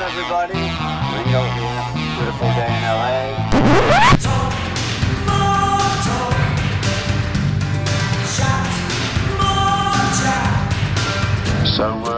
Everybody. Ringo here. Beautiful day in LA. So uh,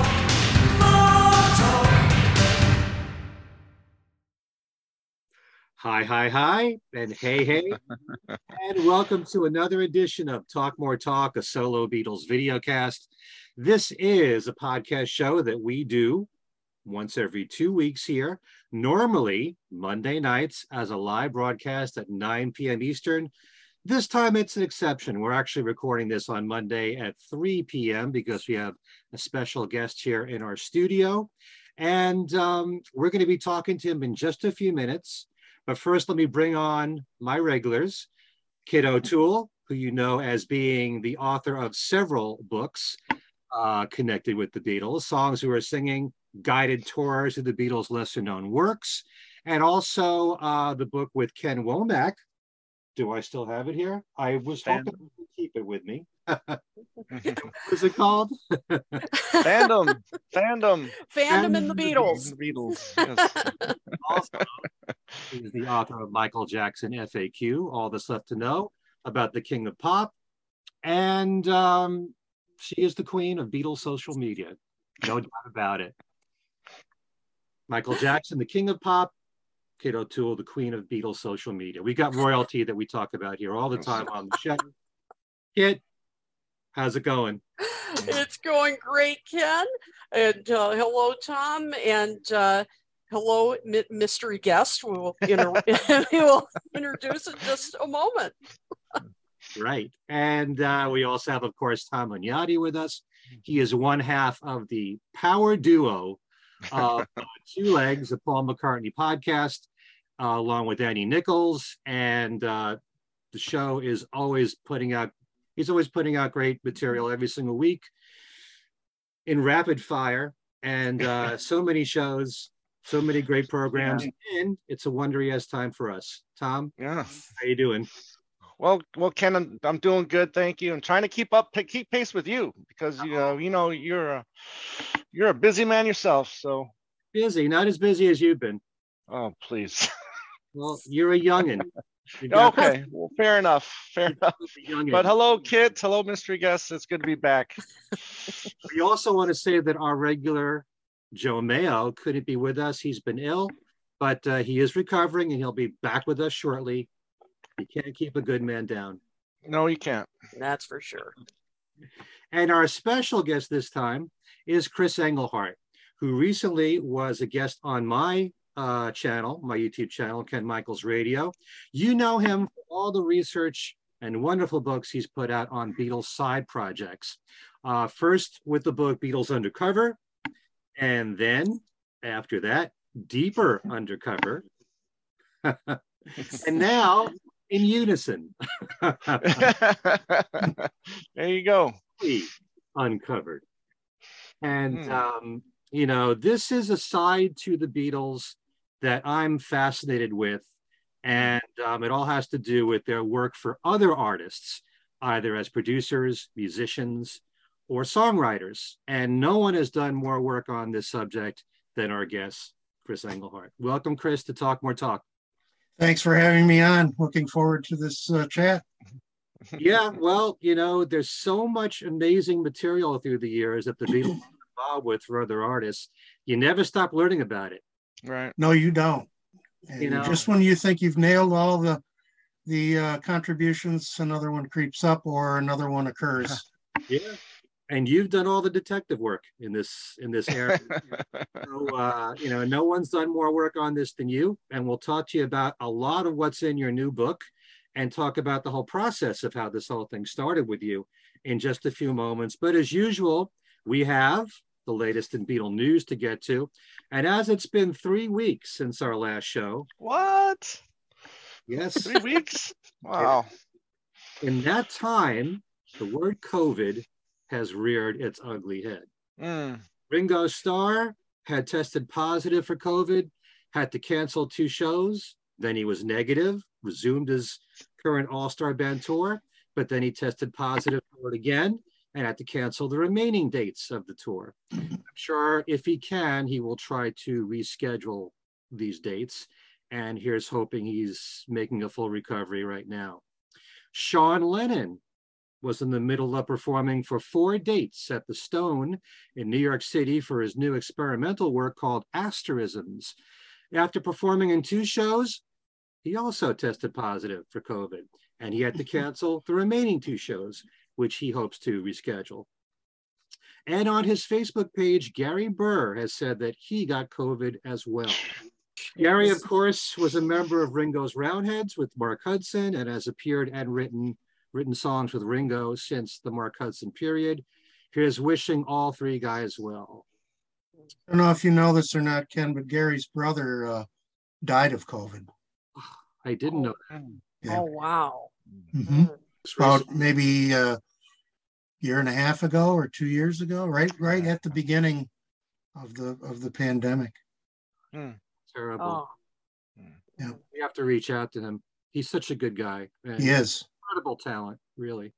Hi, hi, hi, and hey, hey, and welcome to another edition of Talk More Talk, a solo Beatles videocast. This is a podcast show that we do once every two weeks here, normally Monday nights as a live broadcast at 9 p.m. Eastern. This time it's an exception. We're actually recording this on Monday at 3 p.m. because we have a special guest here in our studio. And um, we're going to be talking to him in just a few minutes. But first, let me bring on my regulars, Kit O'Toole, who you know as being the author of several books uh, connected with the Beatles, songs we were singing, guided tours of the Beatles' lesser known works, and also uh, the book with Ken Womack. Do I still have it here? I was hoping to keep it with me. what is it called? fandom, fandom, Fandom in the Beatles. The Beatles. Yes. also he's the author of Michael Jackson FAQ, All That's Left to Know about the King of Pop. And um, she is the queen of Beatles social media. No doubt about it. Michael Jackson, the king of pop. Kit O'Toole, the queen of Beatles social media. We got royalty that we talk about here all the time on the show. Kit, how's it going? It's going great, Ken. And uh, hello, Tom. And uh, hello, mi- mystery guest. We will, inter- we will introduce in just a moment. Right. And uh, we also have, of course, Tom Agnotti with us. He is one half of the power duo of uh, Two Legs, the Paul McCartney podcast, uh, along with Annie Nichols. And uh, the show is always putting out, he's always putting out great material every single week in rapid fire. And uh, so many shows, so many great programs. And it's a wonder he has time for us. Tom, Yeah. how you doing? Well, well, Ken, I'm, I'm doing good, thank you. I'm trying to keep up, keep pace with you because you know, you know, you're a, you're a busy man yourself. So, Busy, not as busy as you've been. oh, please. Well, you're a youngin. You got okay, well, fair enough, fair enough. But hello, kids. Hello, mystery guests. It's good to be back. we also want to say that our regular Joe Mayo couldn't be with us. He's been ill, but uh, he is recovering and he'll be back with us shortly. You can't keep a good man down. No, you can't. That's for sure. And our special guest this time is Chris Engelhardt, who recently was a guest on my uh, channel, my YouTube channel, Ken Michaels Radio. You know him for all the research and wonderful books he's put out on Beatles side projects. Uh, first with the book Beatles Undercover, and then after that, Deeper Undercover. and now in unison. there you go. uncovered. And, Hmm. um, you know, this is a side to the Beatles that I'm fascinated with. And um, it all has to do with their work for other artists, either as producers, musicians, or songwriters. And no one has done more work on this subject than our guest, Chris Engelhardt. Welcome, Chris, to Talk More Talk. Thanks for having me on. Looking forward to this uh, chat. yeah, well, you know, there's so much amazing material through the years that the Beatles involved with for other artists. You never stop learning about it. Right. No, you don't. And You know- just when you think you've nailed all the the uh, contributions, another one creeps up or another one occurs. Yeah. and you've done all the detective work in this in this area. so, uh, you know, no one's done more work on this than you, and we'll talk to you about a lot of what's in your new book, and talk about the whole process of how this whole thing started with you in just a few moments. But as usual, we have the latest in Beatle news to get to, and as it's been three weeks since our last show, What? yes, Three weeks? Wow. in that time, the word COVID has reared its ugly head. Mm. Ringo Starr had tested positive for COVID, had to cancel two shows. Then he was negative, resumed his current All Star Band tour, but then he tested positive for it again and had to cancel the remaining dates of the tour. I'm sure if he can, he will try to reschedule these dates. And here's hoping he's making a full recovery right now. Sean Lennon was in the middle of performing for four dates at the Stone in New York City for his new experimental work called Asterisms. After performing in two shows, he also tested positive for COVID and he had to cancel the remaining two shows, which he hopes to reschedule. And on his Facebook page, Gary Burr has said that he got COVID as well. Gary, of course, was a member of Ringo's Roundheads with Mark Hudson and has appeared and written written songs with Ringo since the Mark Hudson period. Here's wishing all three guys well. I don't know if you know this or not, Ken, but Gary's brother uh, died of COVID. I didn't know Yeah. Oh wow. Mhm. that. About maybe a year and a half ago or two years ago, right, right at the beginning of the of the pandemic. terrible. Oh, We have to reach out to him. He's such a good guy. and He is. incredible talent, really.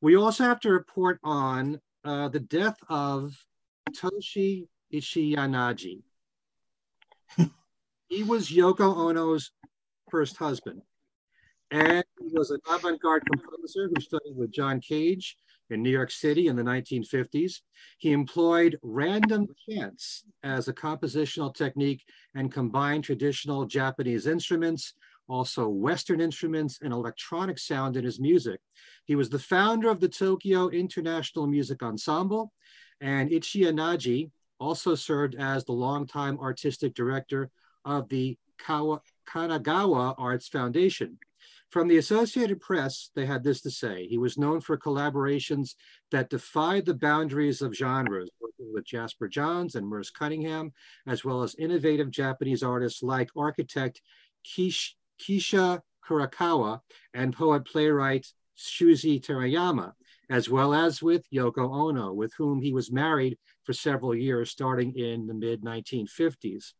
We also have to report on uh, the death of Toshi Ichiyanagi. he was Yoko Ono's first husband. And he was an avant garde composer who studied with John Cage in New York City in the 1950s. He employed random chance as a compositional technique and combined traditional Japanese instruments, also Western instruments, and electronic sound in his music. He was the founder of the Tokyo International Music Ensemble, and Ichiyanagi also served as the longtime artistic director of the Kawa, Kanagawa Arts Foundation. From the Associated Press, they had this to say. He was known for collaborations that defied the boundaries of genres, working with Jasper Johns and Merce Cunningham, as well as innovative Japanese artists like architect Kish, Kisho Kurokawa and poet playwright Shuji Terayama, as well as with Yoko Ono, with whom he was married for several years, starting in the mid 1950s.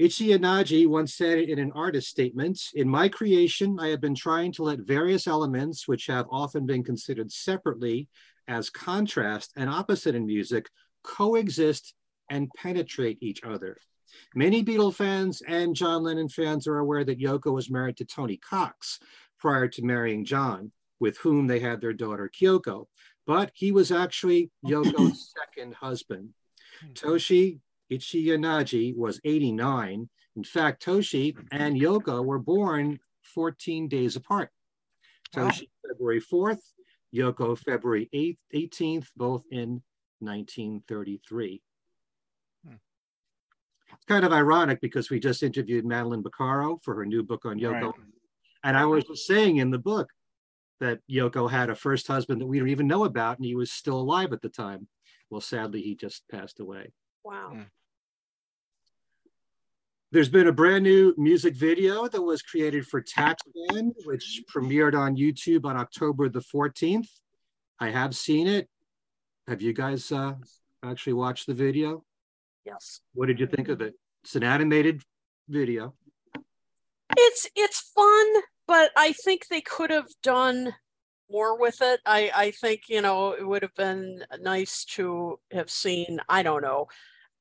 Ichiyanagi once said in an artist statement, in my creation, I have been trying to let various elements which have often been considered separately as contrast and opposite in music coexist and penetrate each other. Many Beatle fans and John Lennon fans are aware that Yoko was married to Tony Cox prior to marrying John, with whom they had their daughter Kyoko, but he was actually Yoko's second husband. Hmm. Toshi Ichiyanagi was 89. In fact, Toshi and Yoko were born 14 days apart. Toshi February 4th, Yoko February 8th, 18th, both in 1933. It's kind of ironic because we just interviewed Madeline Bocchiaro for her new book on Yoko. Right. And I was just saying in the book that Yoko had a first husband that we don't even know about, and he was still alive at the time. Well, sadly, he just passed away. wow. Mm. There's been a brand new music video that was created for Tax Band, which premiered on YouTube on October the 14th. I have seen it. Have you guys uh, actually watched the video? Yes. What did you think of it? It's an animated video. It's it's fun, but I think they could have done more with it. I I think, you know, it would have been nice to have seen, I don't know,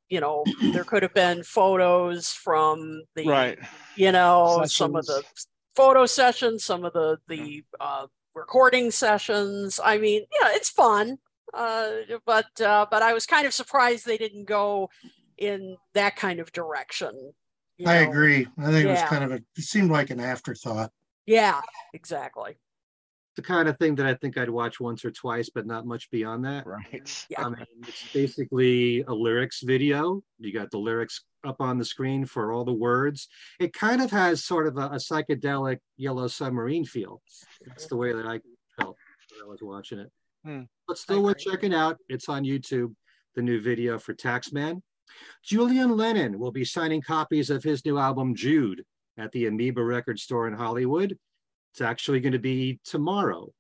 you know, there could have been photos from the Right. you know, some of the photo sessions, some of the the uh, recording sessions. I mean, yeah, it's fun, uh, but uh, but I was kind of surprised they didn't go in that kind of direction. you I know. agree. I think it was kind of a, it seemed like an afterthought. Yeah, exactly. The kind of thing that I think I'd watch once or twice, but not much beyond that. Right. Yeah. I mean, it's basically a lyrics video. You got the lyrics up on the screen for all the words. It kind of has sort of a, a psychedelic Yellow Submarine feel. That's the way that I felt when I was watching it. Hmm. But still worth checking out. It's on YouTube, the new video for Taxman. Julian Lennon will be signing copies of his new album Jude at the Amoeba Record Store in Hollywood. It's actually going to be tomorrow.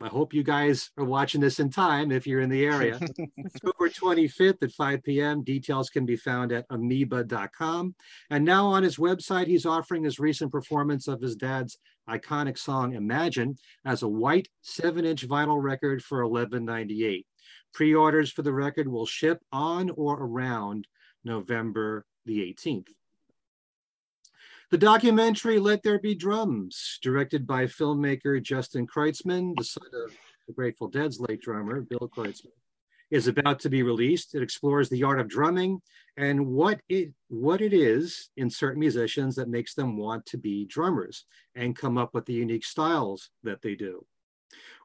I hope you guys are watching this in time if you're in the area. October 25th at 5 p.m. Details can be found at amoeba.com. And now on his website, he's offering his recent performance of his dad's iconic song Imagine as a white 7-inch vinyl record for $11.98. Pre-orders for the record will ship on or around November the 18th. The documentary Let There Be Drums, directed by filmmaker Justin Kreutzmann, the son of the Grateful Dead's late drummer, Bill Kreutzmann, is about to be released. It explores the art of drumming and what it what it is in certain musicians that makes them want to be drummers and come up with the unique styles that they do.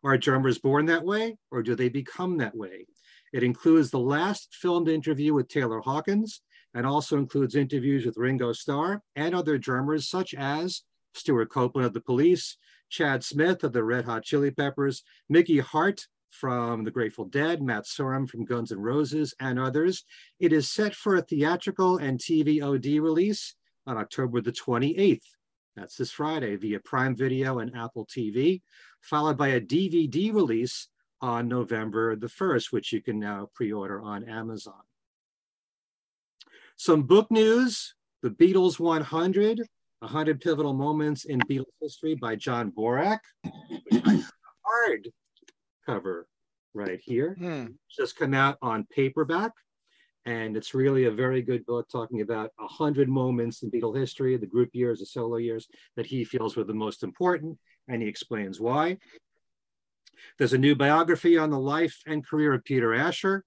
Are drummers born that way or do they become that way? It includes the last filmed interview with Taylor Hawkins and also includes interviews with Ringo Starr and other drummers such as Stewart Copeland of the Police, Chad Smith of the Red Hot Chili Peppers, Mickey Hart from the Grateful Dead, Matt Sorum from Guns N' Roses, and others. It is set for a theatrical and TV OD release on October the 28th. That's this Friday via Prime Video and Apple TV, followed by a DVD release on November the 1st, which you can now pre-order on Amazon. Some book news, The Beatles 100, 100 Pivotal Moments in Beatles History by John Borack. Hard cover right here. Hmm. Just come out on paperback. And it's really a very good book talking about 100 moments in Beatle history, the group years, the solo years that he feels were the most important. And he explains why. There's a new biography on the life and career of Peter Asher,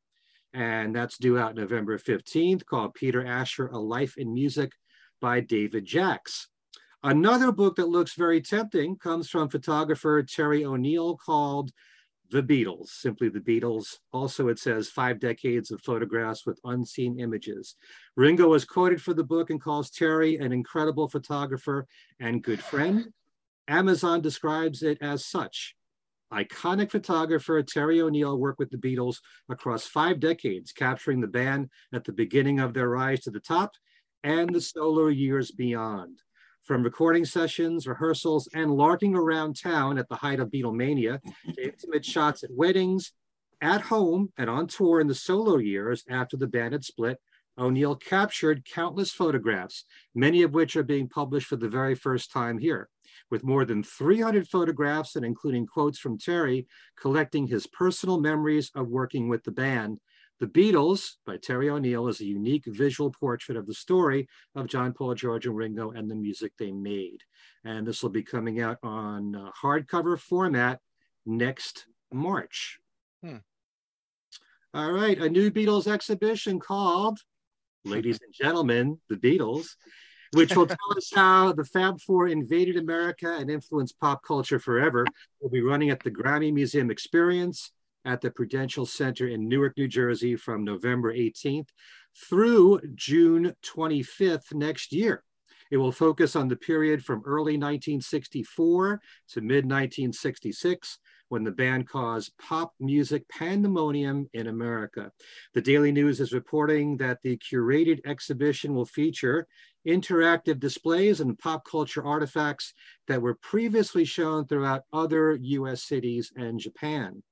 and that's due out November 15th, called Peter Asher A Life in Music by David Jacks. Another book that looks very tempting comes from photographer Terry O'Neill called The Beatles, simply The Beatles. Also, it says five decades of photographs with unseen images. Ringo is quoted for the book and calls Terry an incredible photographer and good friend. Amazon describes it as such. Iconic photographer Terry O'Neill worked with the Beatles across five decades, capturing the band at the beginning of their rise to the top and the solo years beyond. From recording sessions, rehearsals, and larking around town at the height of Beatlemania, to intimate shots at weddings, at home, and on tour in the solo years after the band had split, O'Neill captured countless photographs, many of which are being published for the very first time here with more than 300 photographs and including quotes from Terry, collecting his personal memories of working with the band. The Beatles by Terry O'Neill is a unique visual portrait of the story of John Paul, George, and Ringo and the music they made. And this will be coming out on uh, hardcover format next March. Hmm. All right, a new Beatles exhibition called Ladies and Gentlemen, the Beatles which will tell us how the Fab Four invaded America and influenced pop culture forever. We'll be running at the Grammy Museum Experience at the Prudential Center in Newark, New Jersey from November 18th through June 25th next year. It will focus on the period from early 1964 to mid 1966 when the band caused pop music pandemonium in America. The Daily News is reporting that the curated exhibition will feature interactive displays and pop culture artifacts that were previously shown throughout other US cities and Japan.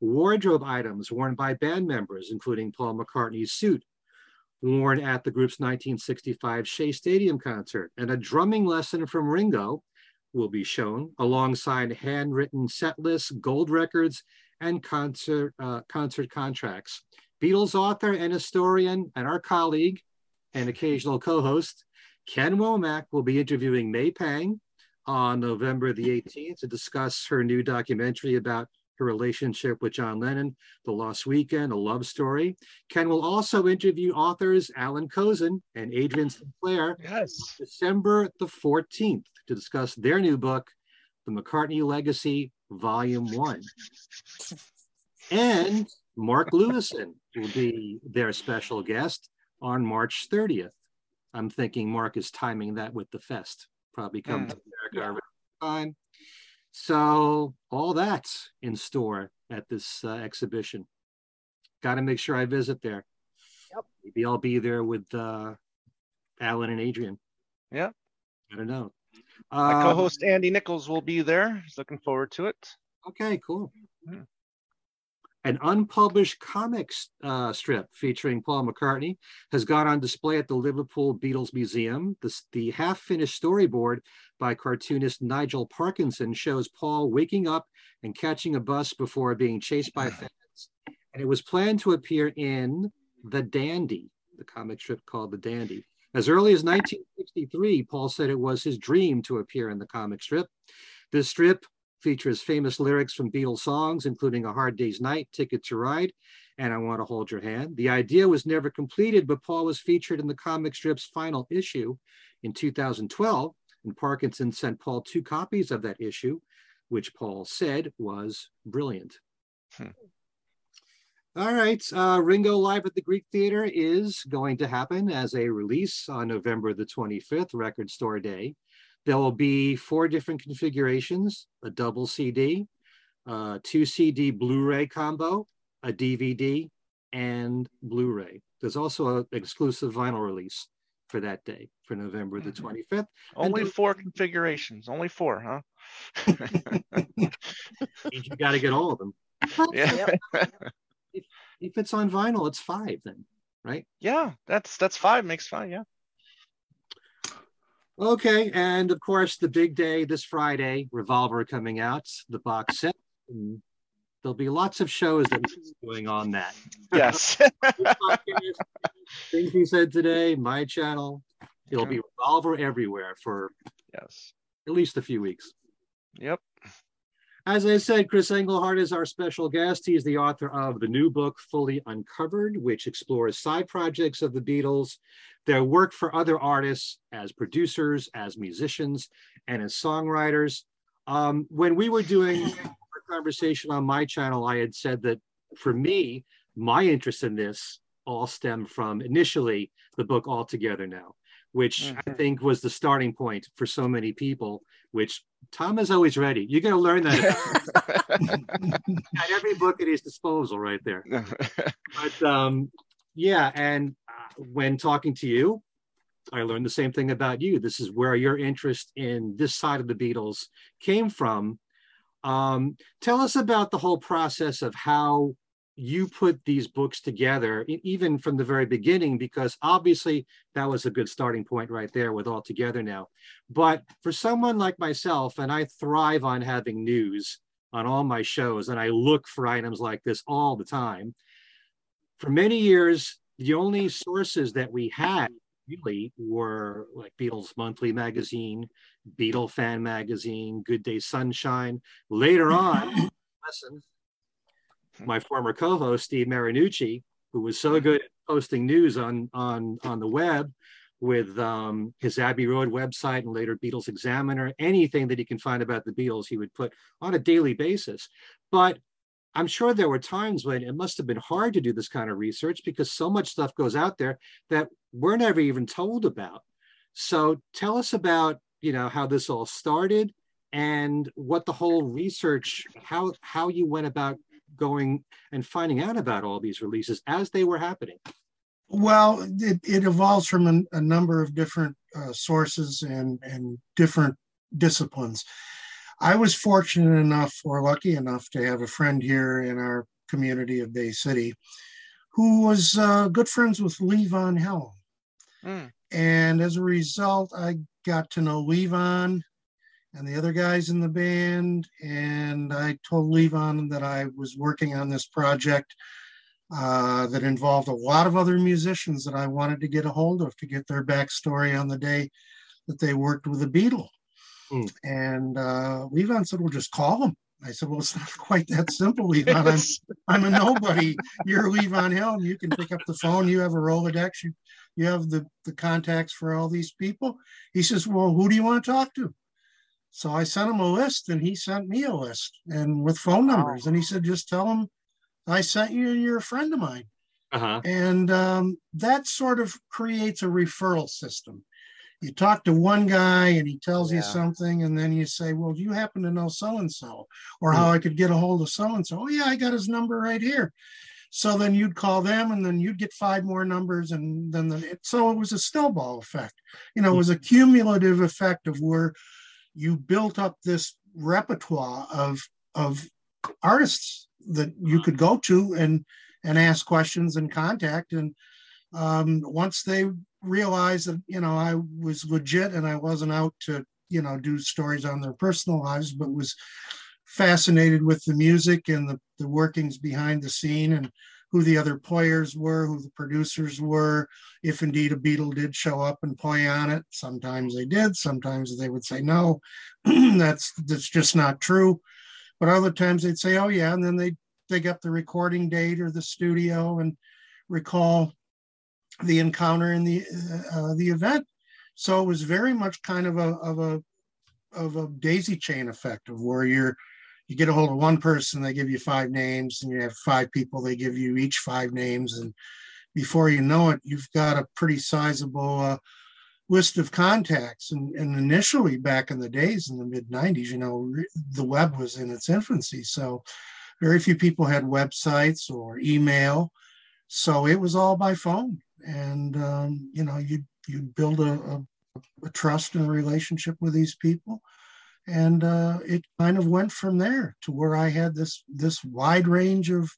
Wardrobe items worn by band members, including Paul McCartney's suit, worn at the group's 1965 Shea Stadium concert, and a drumming lesson from Ringo will be shown alongside handwritten set lists, gold records, and concert, uh, concert contracts. Beatles author and historian and our colleague and occasional co-host, Ken Womack will be interviewing May Pang on November the 18th to discuss her new documentary about her relationship with John Lennon, The Lost Weekend, a love story. Ken will also interview authors Allan Kozinn and Adrian Sinclair Yes. December the 14th to discuss their new book, The McCartney Legacy, Volume 1. And Mark Lewisohn will be their special guest on March 30th. I'm thinking Mark is timing that with the fest, probably come Mm. to America around time. So all that's in store at this uh, exhibition. Got to make sure I visit there. Yep. Maybe I'll be there with uh, Allan and Adrian. Yeah. I don't know. My Um, co-host Andy Nichols will be there. He's looking forward to it. Okay, cool. Yeah. An unpublished comics uh, strip featuring Paul McCartney has gone on display at the Liverpool Beatles Museum. The, the half finished storyboard by cartoonist Nigel Parkinson shows Paul waking up and catching a bus before being chased by fans. And it was planned to appear in The Dandy, the comic strip called The Dandy. As early as 1963, Paul said it was his dream to appear in the comic strip. This strip features famous lyrics from Beatles songs, including A Hard Day's Night, Ticket to Ride, and I Want to Hold Your Hand. The idea was never completed, but Paul was featured in the comic strip's final issue in 2012, and Parkinson sent Paul two copies of that issue, which Paul said was brilliant. Hmm. All right, uh, Ringo Live at the Greek Theater is going to happen as a release on November the 25th, Record Store Day. There will be four different configurations, a double CD, uh, two CD Blu-ray combo, a DVD, and Blu-ray. There's also an exclusive vinyl release for that day, for November the 25th. Only then- four configurations. Only four, huh? Means you got to get all of them. Yeah. If it's on vinyl, it's five then, right? Yeah, that's that's five makes five. Yeah. Okay, and of course, the big day this Friday, Revolver coming out, the box set. And there'll be lots of shows that doing on that. Yes. Things we said today, my channel. It'll be Revolver everywhere for yes. at least a few weeks. Yep. As I said, Chris Engelhardt is our special guest. He's the author of the new book, Fully Uncovered, which explores side projects of the Beatles, their work for other artists as producers, as musicians, and as songwriters. Um, when we were doing our conversation on my channel, I had said that for me, my interest in this all stemmed from initially the book All Together Now, which I think was the starting point for so many people, which Tom is always ready. You're going to learn that at every book at his disposal right there. But um, yeah, and uh, when talking to you, I learned the same thing about you. This is where your interest in this side of the Beatles came from. Um, tell us about the whole process of how you put these books together, even from the very beginning, because obviously that was a good starting point right there with All Together Now. But for someone like myself, and I thrive on having news on all my shows, and I look for items like this all the time. For many years, the only sources that we had really were like Beatles Monthly Magazine, Beatle Fan Magazine, Good Day Sunshine. Later on, my former co-host Steve Marinucci, who was so good at posting news on on on the web with um, his Abbey Road website and later Beatles Examiner, anything that he can find about the Beatles, he would put on a daily basis. But I'm sure there were times when it must have been hard to do this kind of research because so much stuff goes out there that we're never even told about. So tell us about you know how this all started and what the whole research how how you went about going and finding out about all these releases as they were happening. Well, it, it evolves from a, a number of different uh, sources and, and different disciplines. I was fortunate enough or lucky enough to have a friend here in our community of Bay City who was uh, good friends with Levon Helm. Mm. And as a result, I got to know Levon and the other guys in the band. And I told Levon that I was working on this project uh, that involved a lot of other musicians that I wanted to get a hold of to get their backstory on the day that they worked with the Beatle. Mm. And uh, Levon said, well, just call them. I said, well, it's not quite that simple, Levon. I'm, I'm a nobody. You're Levon Helm. You can pick up the phone. You have a Rolodex. You, you have the, the contacts for all these people. He says, well, who do you want to talk to? So I sent him a list and he sent me a list and with phone numbers. And he said, just tell him I sent you and you're a friend of mine. Uh-huh. And um, that sort of creates a referral system. You talk to one guy and he tells you something, and then you say, Well, do you happen to know so and so? Or how I could get a hold of so and so? Oh, yeah, I got his number right here. So then you'd call them, and then you'd get five more numbers, and then the, it, so it was a snowball effect. You know, it was a cumulative effect of where you built up this repertoire of of artists that you could go to and and ask questions and contact. And um, once they realized that you know I was legit and I wasn't out to you know do stories on their personal lives but was fascinated with the music and the, the workings behind the scene and who the other players were who the producers were if indeed a Beatle did show up and play on it. Sometimes they did sometimes they would say no. That's that's just not true. But other times they'd say oh yeah and then they'd dig up the recording date or the studio and recall the encounter in the uh, the event. So it was very much kind of a of a of a daisy chain effect of where you're you get a hold of one person, they give you five names, and you have five people, they give you each five names, and before you know it, you've got a pretty sizable uh, list of contacts. And, and initially, back in the days in the mid '90s, you know, re- the web was in its infancy, so very few people had websites or email. So it was all by phone. And um, you know you you build a, a, a trust and a relationship with these people and uh, it kind of went from there to where i had this this wide range of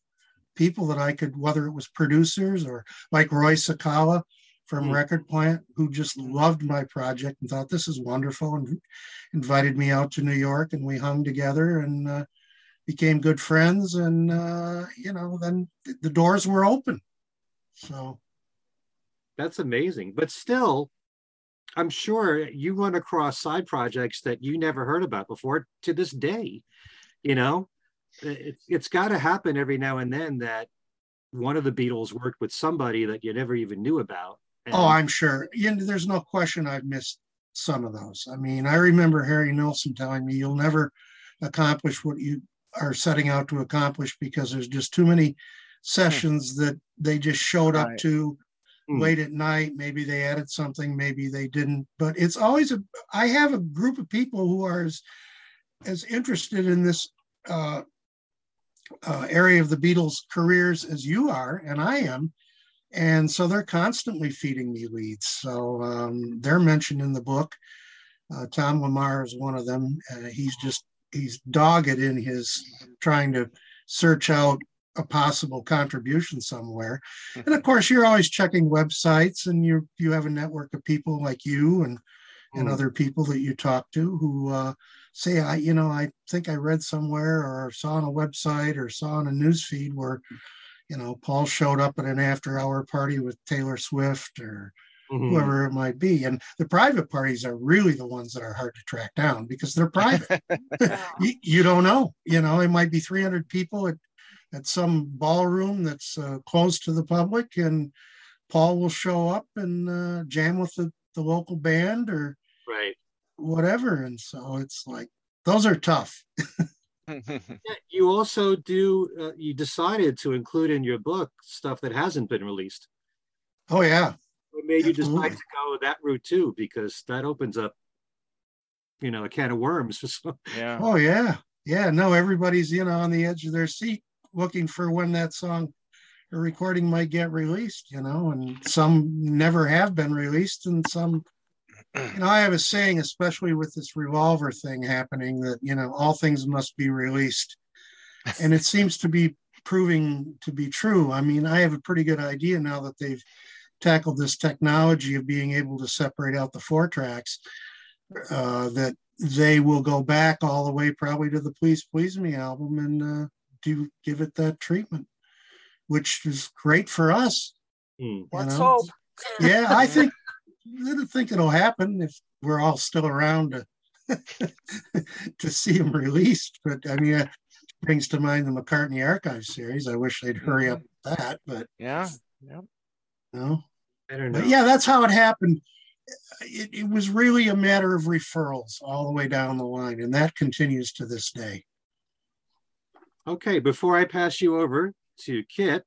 people that i could whether it was producers or like roy cicala from Mm. record plant who just loved my project and thought this is wonderful and invited me out to new york and we hung together and uh, became good friends and uh, you know then th- the doors were open so That's amazing. But still, I'm sure you run across side projects that you never heard about before to this day. You know, it, it's got to happen every now and then that one of the Beatles worked with somebody that you never even knew about. And- oh i'm sure you know, there's no question i've missed some of those i mean i remember harry nilsson telling me you'll never accomplish what you are setting out to accomplish because there's just too many hmm. sessions that they just showed up Right. to Hmm. late at night maybe they added something maybe they didn't. But it's always a i have a group of people who are as as interested in this uh, uh, area of the beatles careers as you are and i am. And so they're constantly feeding me leads. So um, they're mentioned in the book. Uh, tom lamar is one of them. Uh, he's just he's dogged in his trying to search out a possible contribution somewhere. And of course you're always checking websites and you you have a network of people like you and and Mm. other people that you talk to who uh, say i you know i think i read somewhere or saw on a website or saw on a news feed where you know paul showed up at an after hour party with taylor swift or Mhm. whoever it might be. And the private parties are really the ones that are hard to track down because they're private. You, you don't know you know it might be 300 people at at some ballroom that's uh, closed to the public and paul will show up and uh, jam with the, the local band or Right. whatever and so it's like those are tough You also do, uh, you decided to include in your book stuff that hasn't been released. oh yeah What made you decide to go that route too? Because that opens up, you know, a can of worms. for some- yeah. oh yeah yeah no everybody's you know on the edge of their seat looking for when that song or recording might get released you know and some never have been released and some you know i have a saying especially with this revolver thing happening that you know all things must be released. And it seems to be proving to be true. I mean i have a pretty good idea now that they've tackled this technology of being able to separate out the four tracks uh, that they will go back all the way probably to the please please me album and uh, do give it that treatment which is great for us hmm. you Let's know? hope. yeah i think i think it'll happen if we're all still around to to see them released but i mean it brings to mind the mccartney archive series i wish they'd hurry up mm-hmm. with that but Yeah. you know I don't know. but yeah that's how it happened it, it was really a matter of referrals all the way down the line, and that continues to this day. Okay, before I pass you over to Kit,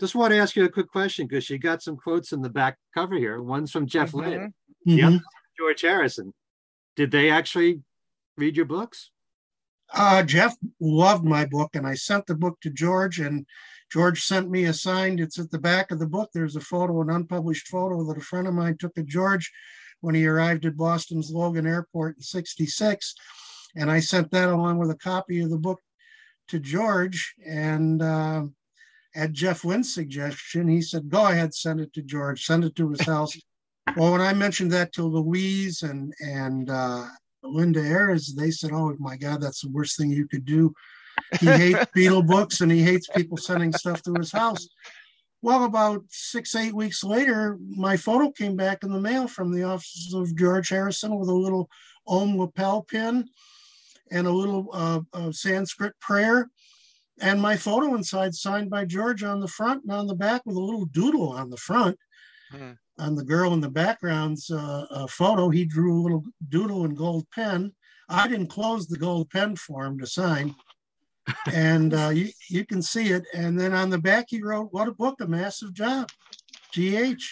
just want to ask you a quick question because you got some quotes in the back cover here. One's from Jeff Mhm. Lynne, Mhm. George Harrison. Did they actually read your books? Uh, Jeff loved my book, and I sent the book to George, and George sent me a signed. It's at the back of the book. There's a photo, an unpublished photo that a friend of mine took of George when he arrived at Boston's Logan Airport in '66, and I sent that along with a copy of the book to George. And uh, at Jeff Lynne's suggestion, he said, "Go ahead, send it to George. Send it to his house." well, when I mentioned that to Louise and and uh, Linda Arias, they said, "Oh my God, that's the worst thing you could do." He hates Beatle books and he hates people sending stuff to his house. Well, about six, eight weeks later, my photo came back in the mail from the offices of George Harrison with a little Om lapel pin and a little uh, uh, Sanskrit prayer. And my photo inside signed by George on the front and on the back with a little doodle on the front. Hmm. On the girl in the background's uh, uh, photo, he drew a little doodle in gold pen. I didn't close the gold pen for him to sign. and uh, you, you can see it. And then on the back, he wrote, What a book, a massive job. GH.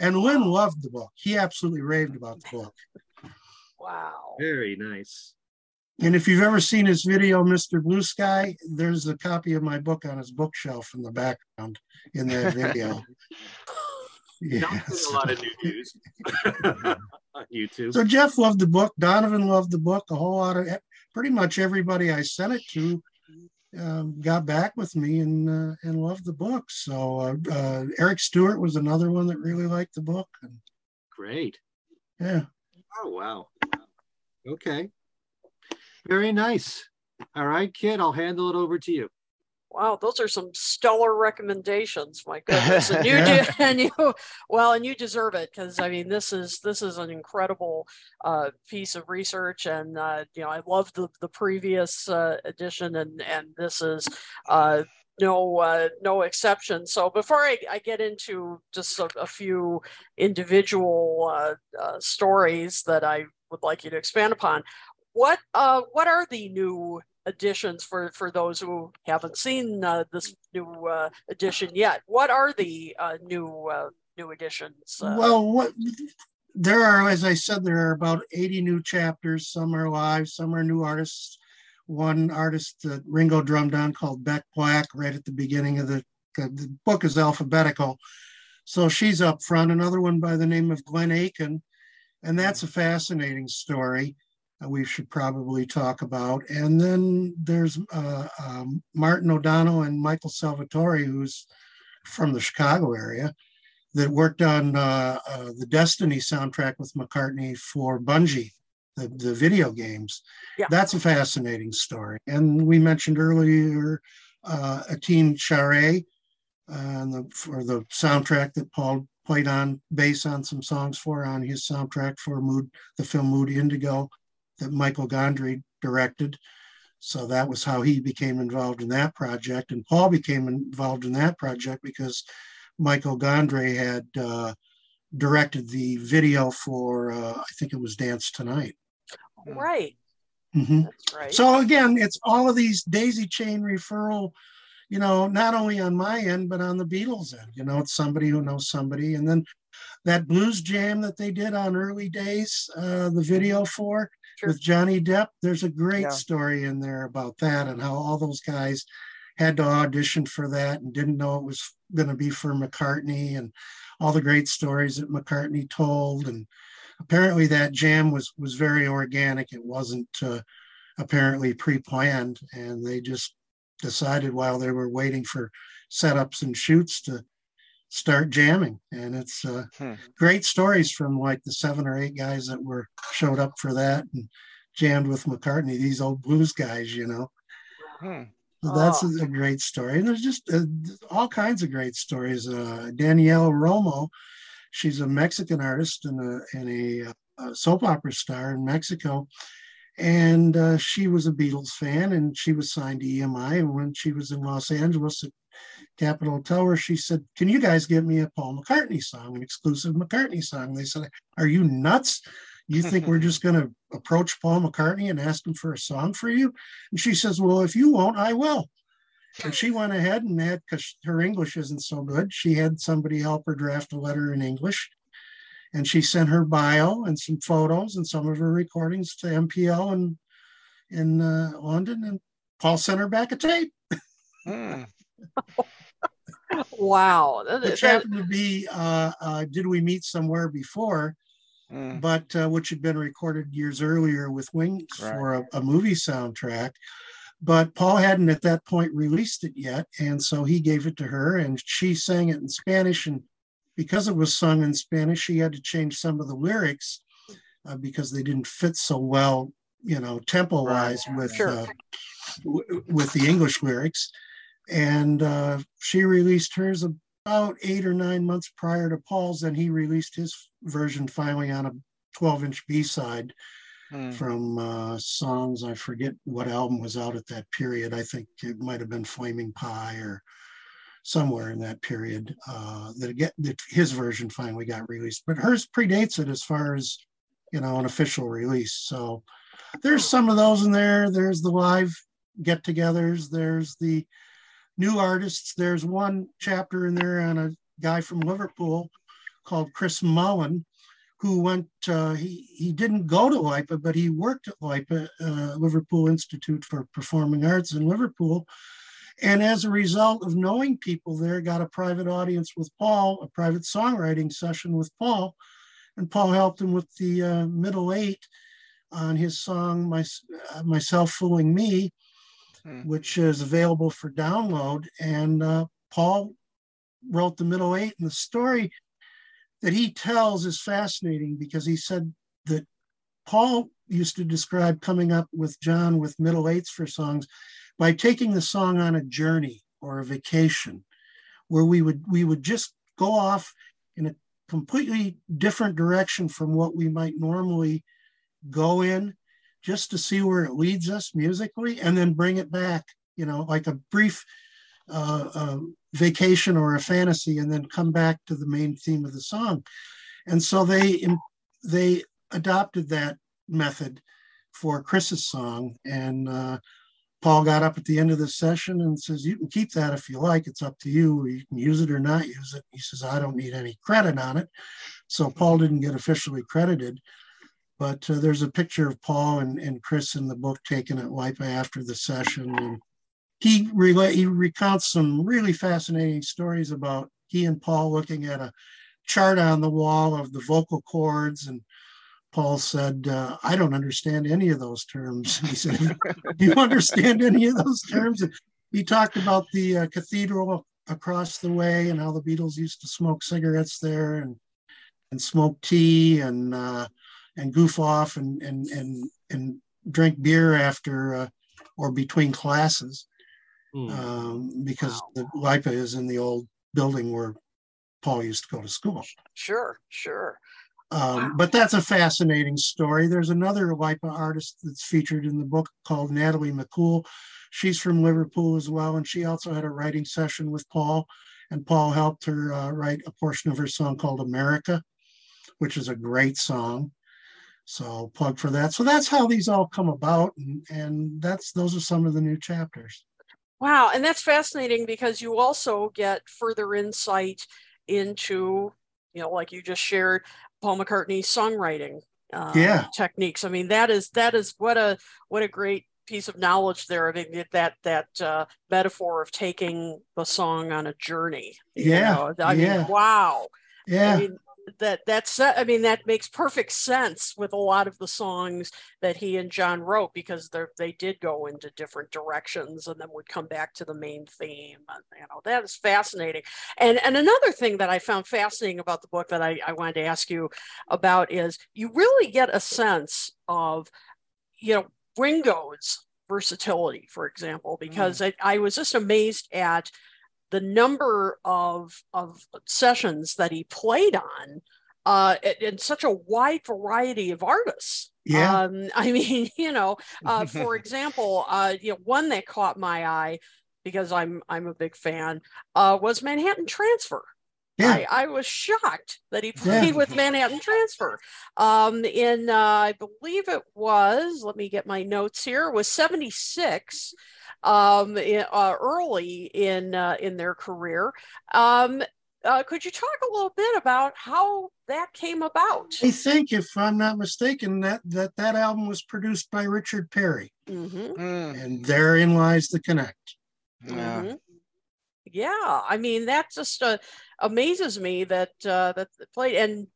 And Lynne loved the book. He absolutely raved about the book. Wow. Very nice. And if you've ever seen his video, Mr. Blue Sky, there's a copy of my book on his bookshelf in the background in that video. Yes. a lot of new views on YouTube. So Jeff loved the book. Donovan loved the book. A whole lot of pretty much everybody I sent it to um, got back with me and uh, and loved the book. So uh, uh, Eric Stewart was another one that really liked the book. And, Great. yeah. Oh wow. Okay. Very nice. All right, Kit, I'll handle it over to you. Wow, those are some stellar recommendations. My goodness, and you do, and you, well, and you deserve it because I mean, this is this is an incredible uh, piece of research, and uh, you know, I love the the previous uh, edition, and and this is uh, no uh, no exception. So before I, I get into just a, a few individual uh, uh, stories that I would like you to expand upon, what uh, what are the new additions for for those who haven't seen uh, this new uh, edition yet. What are the uh, new uh, new additions? Uh, Well, what there are, as I said, there are about 80 new chapters. Some are live, some are new artists. One artist that Ringo drummed on called Beck Black right at the beginning of the, the book is alphabetical. So she's up front. Another one by the name of Glenn Aiken. And that's a fascinating story we should probably talk about. And then there's uh, um, Martin O'Donnell and Michael Salvatori, who's from the Chicago area that worked on uh, uh, the Destiny soundtrack with McCartney for Bungie, the, the video games. Yeah. That's a fascinating story. And we mentioned earlier uh, Étienne Charry uh, the, for the soundtrack that Paul played on bass on some songs for on his soundtrack for Mood, the film Mood Indigo that Michael Gondry directed. So that was how he became involved in that project. And Paul became involved in that project because Michael Gondry had uh, directed the video for, uh, I think it was Dance Tonight. right, Mhm. that's right. So again, it's all of these daisy chain referral, you know, not only on my end, but on the Beatles end. You know, it's somebody who knows somebody. And then that blues jam that they did on early days, uh, the video for Sure. with Johnny Depp, there's a great Yeah. story in there about that and how all those guys had to audition for that and didn't know it was going to be for McCartney and all the great stories that McCartney told. And apparently that jam was was very organic. It wasn't uh, apparently pre-planned, and they just decided while they were waiting for setups and shoots to start jamming. And it's uh, Hmm. great stories from like the seven or eight guys that were showed up for that and jammed with McCartney. These old blues guys, you know. Hmm. So that's Oh. a, a great story. And there's just uh, all kinds of great stories. Uh, Danielle Romo, she's a Mexican artist and a, and a, uh soap opera star in Mexico. And uh, she was a Beatles fan and she was signed to EMI. And when she was in Los Angeles at Capitol Tower. She said, Can you guys give me a Paul McCartney song, an exclusive McCartney song? They said, Are you nuts? You think we're just going to approach Paul McCartney and ask him for a song for you? And she says, Well, if you won't, I will. And she went ahead and had, because her English isn't so good, she had somebody help her draft a letter in English. And she sent her bio and some photos and some of her recordings to MPL in, in uh, London. And Paul sent her back a tape. Hmm. Wow. That- which happened to be uh, uh, "Did We Meet Somewhere Before," Hmm. but uh, which had been recorded years earlier with Wings for a, a movie soundtrack. But Paul hadn't at that point released it yet, and so he gave it to her, and she sang it in Spanish. And because it was sung in Spanish, she had to change some of the lyrics uh, because they didn't fit so well, you know, tempo-wise with Sure. uh, w- with the English lyrics. And uh, she released hers about eight or nine months prior to Paul's, and he released his version finally on a 12 inch B side Hmm. from uh, songs. I forget what album was out at that period. I think it might have been Flaming Pie or somewhere in that period uh, that, get, that his version finally got released. But hers predates it as far as, you know, an official release. So there's some of those in there. There's the live get togethers. There's the new artists. There's one chapter in there on a guy from Liverpool called Chris Mullen, who went, uh, he, he didn't go to LIPA, but he worked at LIPA, uh, Liverpool Institute for Performing Arts in Liverpool. And as a result of knowing people there, got a private audience with Paul, a private songwriting session with Paul. And Paul helped him with the uh, middle eight on his song, My, uh, Myself Fooling Me, Hmm. which is available for download. And uh, Paul wrote the middle eight, and the story that he tells is fascinating because he said that Paul used to describe coming up with John with middle eights for songs by taking the song on a journey or a vacation where we would we would just go off in a completely different direction from what we might normally go in just to see where it leads us musically and then bring it back you know like a brief uh, vacation or a fantasy and then come back to the main theme of the song. And so they they adopted that method for chris's song and uh, paul got up at the end of the session and says you can keep that if you like. It's up to you you can use it or not use it. He says i don't need any credit on it. So paul didn't get officially credited but uh, there's a picture of Paul and, and Chris in the book taken at LIPA after the session. And he, relate, he recounts some really fascinating stories about he and Paul looking at a chart on the wall of the vocal cords. And Paul said, uh, I don't understand any of those terms. He said, Do you understand any of those terms? And he talked about the uh, cathedral across the way and how the Beatles used to smoke cigarettes there and, and smoke tea and, uh, and goof off and and and and drink beer after uh, or between classes Hmm. um, because the LIPA is in the old building where Paul used to go to school. Sure, sure. Um, but that's a fascinating story. There's another LIPA artist that's featured in the book called Natalie McCool. She's from Liverpool as well, and she also had a writing session with Paul, and Paul helped her uh, write a portion of her song called America, which is a great song. So plug for that. So that's how these all come about, and, and that's those are some of the new chapters. Wow, and that's fascinating because you also get further insight into, you know, like you just shared, Paul McCartney's songwriting uh, Yeah. techniques. I mean, that is that is what a what a great piece of knowledge there. I mean, that that uh, metaphor of taking the song on a journey. you Yeah, know? I yeah. mean, wow. Yeah, I mean, that that's I mean that makes perfect sense with a lot of the songs that he and John wrote because they they did go into different directions and then would come back to the main theme. And, you know that is fascinating. And and another thing that I found fascinating about the book that I, I wanted to ask you about is you really get a sense of you know Ringo's versatility, for example, because mm. I, I was just amazed at the number of of sessions that he played on uh and such a wide variety of artists Yeah. um i mean you know uh for example uh you know one that caught my eye because I'm I'm a big fan, uh, was Manhattan Transfer. Yeah. I, I was shocked that he Yeah. played with Manhattan Transfer. Um, in uh, I believe it was. Let me get my notes here. Was seventy six. Um, i- uh, early in uh, in their career. Um, uh, could you talk a little bit about how that came about? I think, if I'm not mistaken, that that that album was produced by Richard Perry, Mhm. Mm, and therein lies the connect. yeah. Mhm. Yeah, I mean that just uh, amazes me that uh, that the play and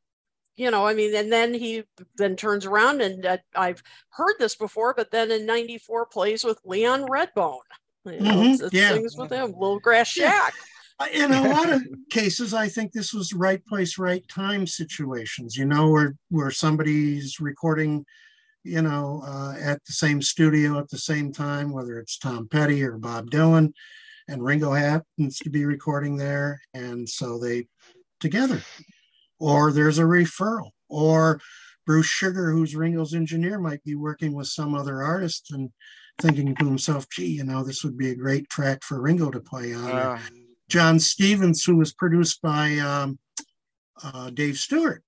you know I mean and then he then turns around and uh, I've heard this before, but then in '94 plays with Leon Redbone. You know, Mhm, it's- it's yeah. sings with him, Little Grass Shack. Uh, In a lot of cases, I think this was right place, right time situations. You know, where where somebody's recording, you know, uh, at the same studio at the same time, whether it's Tom Petty or Bob Dylan, and Ringo happens to be recording there, and so they together. Or there's a referral, or Bruce Sugar, who's Ringo's engineer, might be working with some other artist and thinking to himself, "Gee, you know, this would be a great track for Ringo to play on." Uh, John Stevens, who was produced by um, uh, Dave Stewart.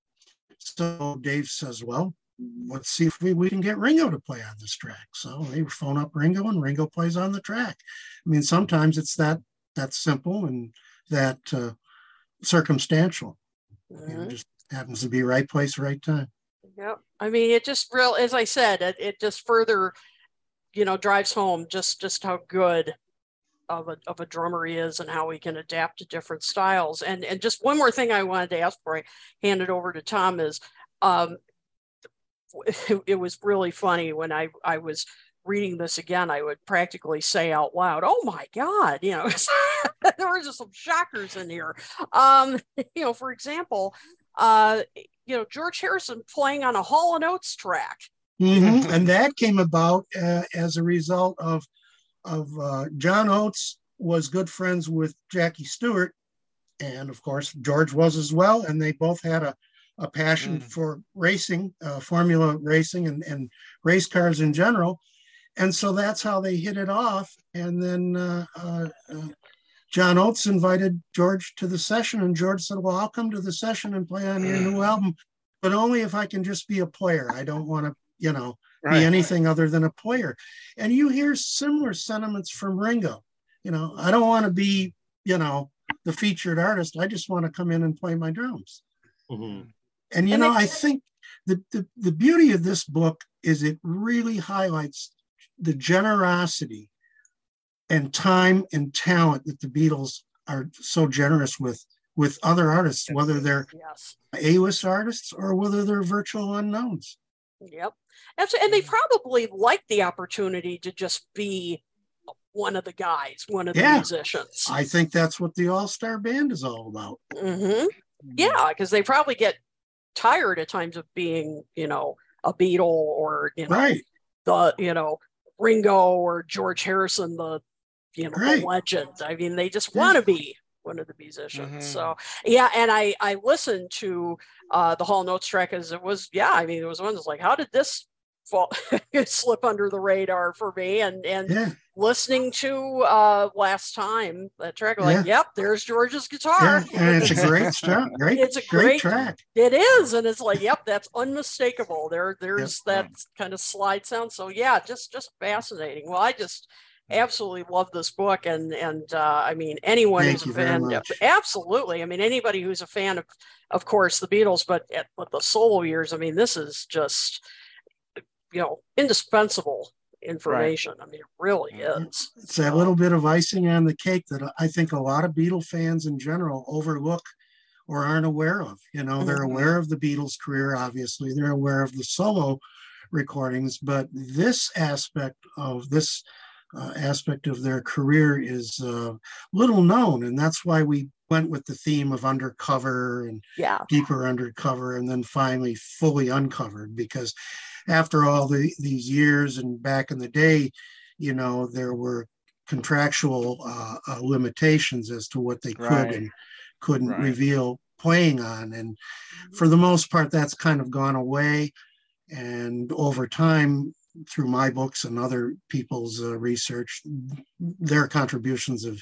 So Dave says, "Well, let's see if we, we can get Ringo to play on this track." So they phone up Ringo, and Ringo plays on the track. I mean, sometimes it's that that simple and that uh, circumstantial. You know, Mhm. just happens to be right place, right time. Yep. I mean, it just real, as I said, it, it just further, you know, drives home just just how good of a of a drummer he is and how he can adapt to different styles. And and just one more thing I wanted to ask before I hand it over to Tom is, um, it, was really funny when I I was reading this again. I would practically say out loud, "Oh my God!" You know, there were just some shockers in here. Um, you know, for example, uh, you know, George Harrison playing on a Hall and Oates track. Mhm. and that came about uh, as a result of of uh, John Oates was good friends with Jackie Stewart, and of course George was as well, and they both had a a passion Mm. for racing, uh, Formula racing, and and race cars in general, and so that's how they hit it off. And then uh, uh, uh, John Oates invited George to the session, and George said, "Well, I'll come to the session and play on your new album, but only if I can just be a player. I don't want to." You know, be right. anything other than a player. And you hear similar sentiments from Ringo. You know, I don't want to be, you know, the featured artist. I just want to come in and play my drums. Mhm. And you And know, I think the, the the beauty of this book is it really highlights the generosity and time and talent that the Beatles are so generous with with other artists, whether they're Yes. A-list artists or whether they're virtual unknowns. Yep. And, so, and they probably like the opportunity to just be one of the guys, one of the Yeah. musicians. I think that's what the all-star band is all about. hmm Yeah, because they probably get tired at times of being, you know, a Beatle or you know Right. the you know Ringo or George Harrison, the you know Right. the legend. I mean, they just want to be one of the musicians. Mhm. So yeah, and I I listened to uh the Hall Notes track as it was. Yeah, I mean, it was one that's like, how did this fall slip under the radar for me? And and Yeah. listening to uh last time that track, like, yep, there's George's guitar. Yeah. And it's a great start. Great, It's a great, great- track. It is, and it's like, yep, that's unmistakable. There, there's that kind of slide sound. So yeah, just just fascinating. Well, I just absolutely love this book, and and uh, I mean, anyone Thank who's a fan, much. absolutely. I mean, anybody who's a fan of, of course, the Beatles, but at but the solo years. I mean, this is just, you know, indispensable information. I mean, it really is. It's that little bit of icing on the cake that I think a lot of Beatle fans in general overlook or aren't aware of. You know, they're Mhm. aware of the Beatles' career, obviously, they're aware of the solo recordings, but this aspect of this uh, aspect of their career is uh, little known. And that's why we went with the theme of undercover and Yeah. deeper undercover and then finally fully uncovered because after all the, these years and back in the day you know there were contractual uh, uh, limitations as to what they could Right. and couldn't Right. reveal playing on and for the most part that's kind of gone away and over time through my books and other people's uh, research, their contributions have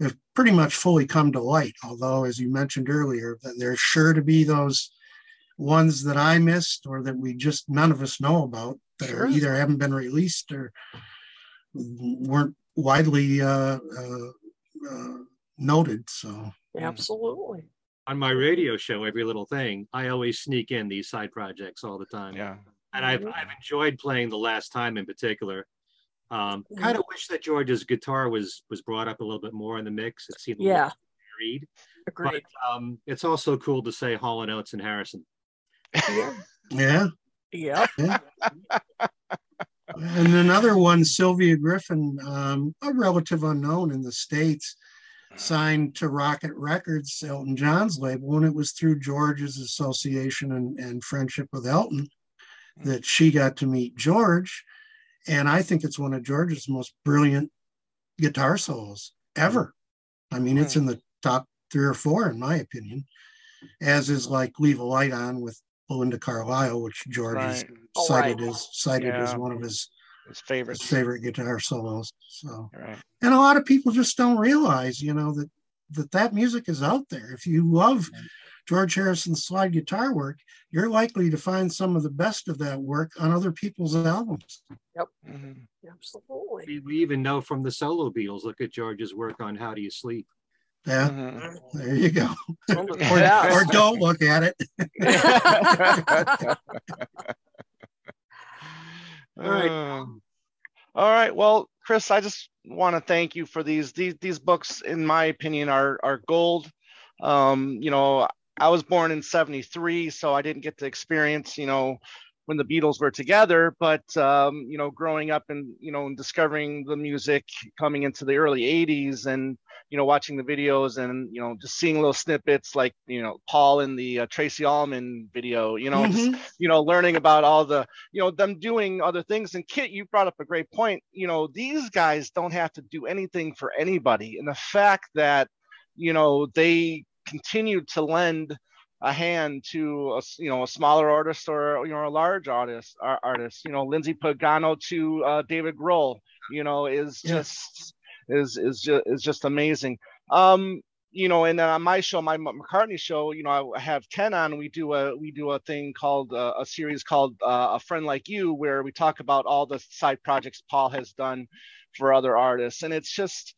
have pretty much fully come to light. Although, as you mentioned earlier, that there's sure to be those ones that I missed or that we just none of us know about that Sure. either haven't been released or weren't widely uh, uh, uh, noted. So Absolutely. On my radio show, every little thing, I always sneak in these side projects all the time. Yeah. And I've, Mhm. I've enjoyed playing the last time in particular. Um, Mm-hmm. kind of wish that George's guitar was was brought up a little bit more in the mix. It seemed a Yeah. little varied. Agreed. But um, it's also cool to say Hall and Oates and Harrison. Yeah. Yeah. yeah. And another one, Sylvia Griffin, um, a relative unknown in the States, signed to Rocket Records, Elton John's label, and it was through George's association and, and friendship with Elton that she got to meet George. And I think it's one of George's most brilliant guitar solos ever. I mean, it's in the top three or four, in my opinion, as is like Leave a Light On with Belinda Carlisle, which George has Right. Oh, cited right. as cited as Yeah. one of his, His his favorites. favorite guitar solos. So, Right. and a lot of people just don't realize, you know, that that that music is out there. If you love George Harrison's slide guitar work, you're likely to find some of the best of that work on other people's albums. Mhm. Absolutely. We, we even know from the solo Beatles. Look at George's work on How Do You Sleep. Yeah, Mhm. there you go. Some of the Or, best. or don't look at it. All right. Um, all right. Well, Chris, I just want to thank you for these. These these books, in my opinion, are are gold. Um, you know, I was born in '73, so I didn't get to experience, you know, when the Beatles were together. But um, you know, growing up and you know, and discovering the music coming into the early '80s, and you know, watching the videos and you know, just seeing little snippets like you know, Paul in the uh, Tracey Ullman video. You know, just Mhm. you know, learning about all the, you know, them doing other things. And Kit, you brought up a great point. You know, these guys don't have to do anything for anybody. And the fact that, you know, they continue to lend a hand to a, you know, a smaller artist or, you know, a large artist, ar- artist, you know, Lindsay Pagano to uh, David Grohl, you know, is Yeah. just, is, is just, is just amazing. Um, you know, and then on my show, my McCartney show, you know, I have Ken on. We do a we do a thing called uh, a series called uh, A Friend Like You, where we talk about all the side projects Paul has done for other artists, and it's just,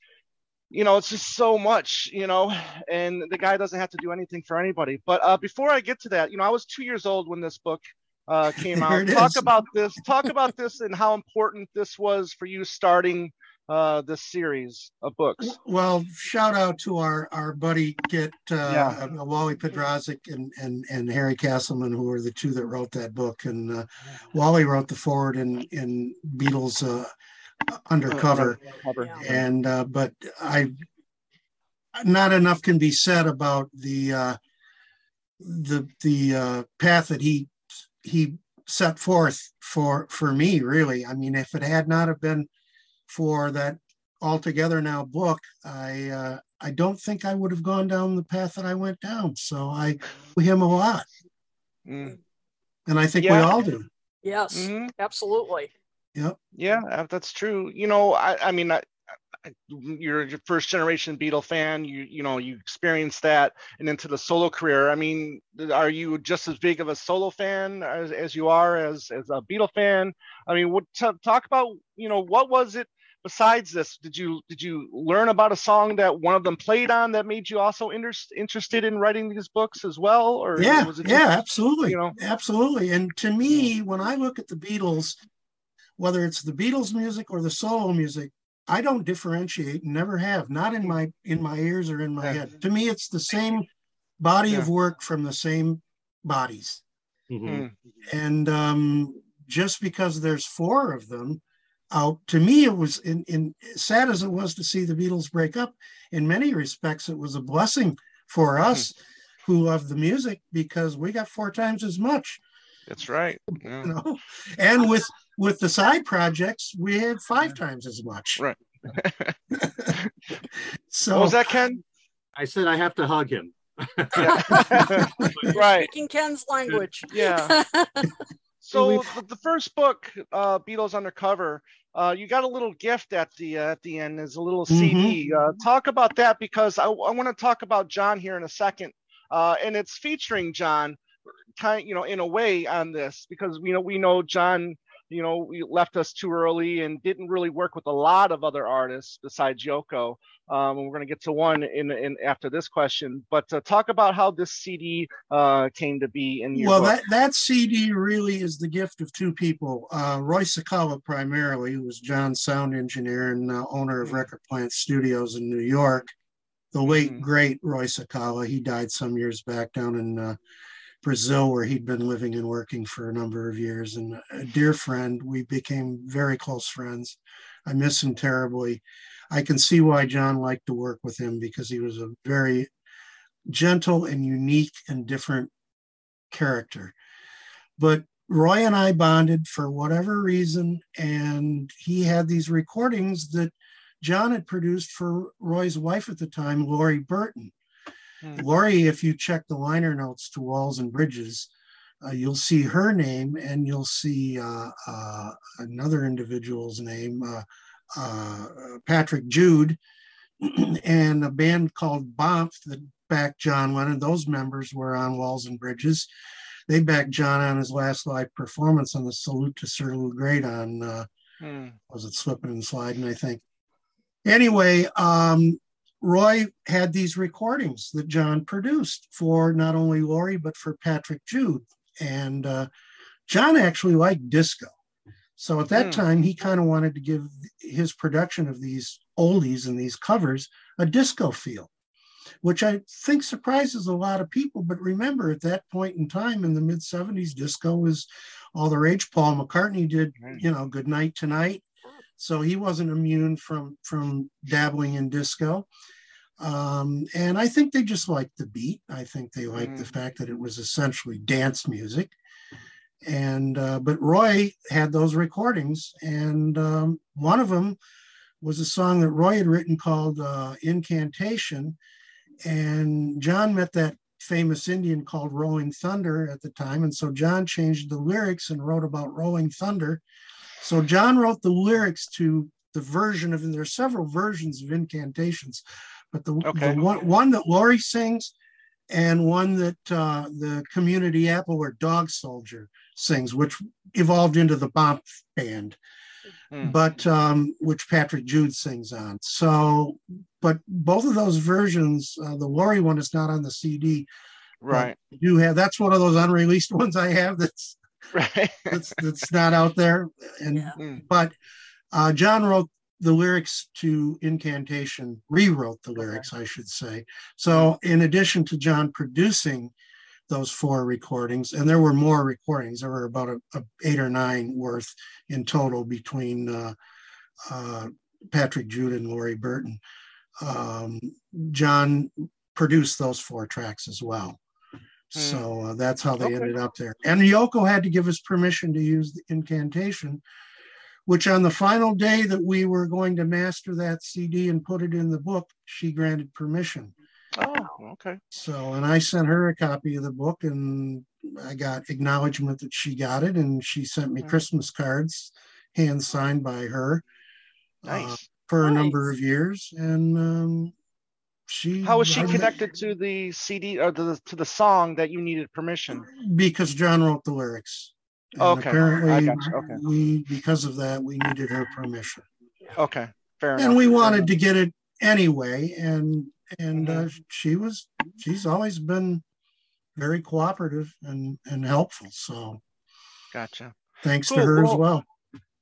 you know, it's just so much, you know, and the guy doesn't have to do anything for anybody. But uh, before I get to that, you know, I was two years old when this book uh, came out. Talk is. about this. Talk about this and how important this was for you starting uh, this series of books. Well, shout out to our our buddy Kit, uh, Yeah. uh, Wally Podrazik and, and and Harry Castleman, who are the two that wrote that book. And uh, Wally wrote the forward in in Beatles uh, Undercover. Yeah. And uh, but I, not enough can be said about the uh, the the uh, path that he he set forth for for me. Really, I mean, if it had not have been for that altogether now book, I uh, I don't think I would have gone down the path that I went down. So I owe him a lot, Mm. and I think we all do. Yes, Mhm. absolutely. Yeah, uh, that's true. You know, I, I mean, I, I, you're your first generation Beatle fan. You, you know, you experienced that and into the solo career. I mean, are you just as big of a solo fan as, as you are as, as a Beatle fan? I mean, what t- talk about, you know, what was it besides this? Did you, did you learn about a song that one of them played on that made you also inter- interested in writing these books as well? Or yeah, was it yeah, just- absolutely, you know? absolutely. And to me, when I look at the Beatles, whether it's the Beatles music or the solo music, I don't differentiate, never have, not in my in my ears or in my Yeah. head. To me, it's the same body of work from the same bodies. Mhm. Mm, And um, just because there's four of them out, to me, it was in, in sad as it was to see the Beatles break up. In many respects, it was a blessing for us who love the music because we got four times as much, that's right. Yeah. you know. And with with the side projects, we had five times as much. Right. so What was that, Ken? I said I have to hug him. Right. Speaking Ken's language. Yeah. So the, the first book, uh, Beatles Undercover, uh, you got a little gift at the uh, at the end is a little CD. Uh, talk about that because I, I want to talk about John here in a second, uh, and it's featuring John, kind you know in a way on this because we know we know John you know left us too early and didn't really work with a lot of other artists besides Yoko. Um, and we're going to get to one in, in after this question, but uh, talk about how this CD uh, came to be in your Well, book. that, that CD really is the gift of two people. Uh, Roy Cicala, primarily, who was John's sound engineer and uh, owner of Record Plant Studios in New York. The late, Mhm. great Roy Cicala, He died some years back down in uh, Brazil, where he'd been living and working for a number of years. And a dear friend, we became very close friends. I miss him terribly. I can see why John liked to work with him because he was a very gentle and unique and different character. But Roy and I bonded for whatever reason, and he had these recordings that John had produced for Roy's wife at the time, Lori Burton. Hmm. Lori, if you check the liner notes to Walls and Bridges, uh, you'll see her name and you'll see uh, uh, another individual's name, uh, uh, Patrick Jude, and a band called Bomp that backed John Lennon. Those members were on Walls and Bridges. They backed John on his last live performance on the Salute to Sir Lew Grade on, uh, Hmm. was it Slipping and Sliding, I think. Anyway, um, Roy had these recordings that John produced for not only Laurie, but for Patrick Jude. And uh, John actually liked disco. So at that Hmm. time, he kind of wanted to give his production of these oldies and these covers a disco feel, which I think surprises a lot of people. But remember, at that point in time in the mid 70s, disco was all the rage. Paul McCartney did, Right. you know, Good Night Tonight. So he wasn't immune from from dabbling in disco. Um, and I think they just liked the beat. I think they liked the Mm. fact that it was essentially dance music. And uh, but Roy had those recordings, and um, one of them was a song that Roy had written called uh, "Incantation," and John met that famous Indian called Rolling Thunder at the time, and so John changed the lyrics and wrote about Rolling Thunder. So John wrote the lyrics to the version of, and there are several versions of incantations, but the, Okay. the one, one that Laurie sings and one that uh, the community apple or dog soldier sings, which evolved into the Bomp band, Hmm. but um, which Patrick Jude sings on. So, but both of those versions, uh, the Laurie one is not on the CD. Right. Do have that's one of those unreleased ones I have that's Right. that's that's not out there. And Yeah. Mm. but uh, John wrote the lyrics to Incantation, rewrote the lyrics, I should say. So in addition to John producing those four recordings, and there were more recordings, there were about a, a eight or nine worth in total between uh, uh, Patrick Jude and Laurie Burton. Um, John produced those four tracks as well. So uh, that's how they Okay. ended up there. And Yoko had to give us permission to use the incantation, which on the final day that we were going to master that CD and put it in the book, she granted permission. Oh, okay. So, and I sent her a copy of the book and I got acknowledgement that she got it. And she sent me Mhm. Christmas cards, hand signed by her uh, Nice. for a number of years. And um, she. How was she I- connected to the CD or the, to the song that you needed permission? Because John wrote the lyrics. Okay, I Apparently, okay. we, because of that, we needed her permission. Okay, fair enough. And we wanted to get it anyway. And, and uh, Mm-hmm. she was, she's always been very cooperative and, and helpful. So Gotcha. thanks to Cool, her as well, well.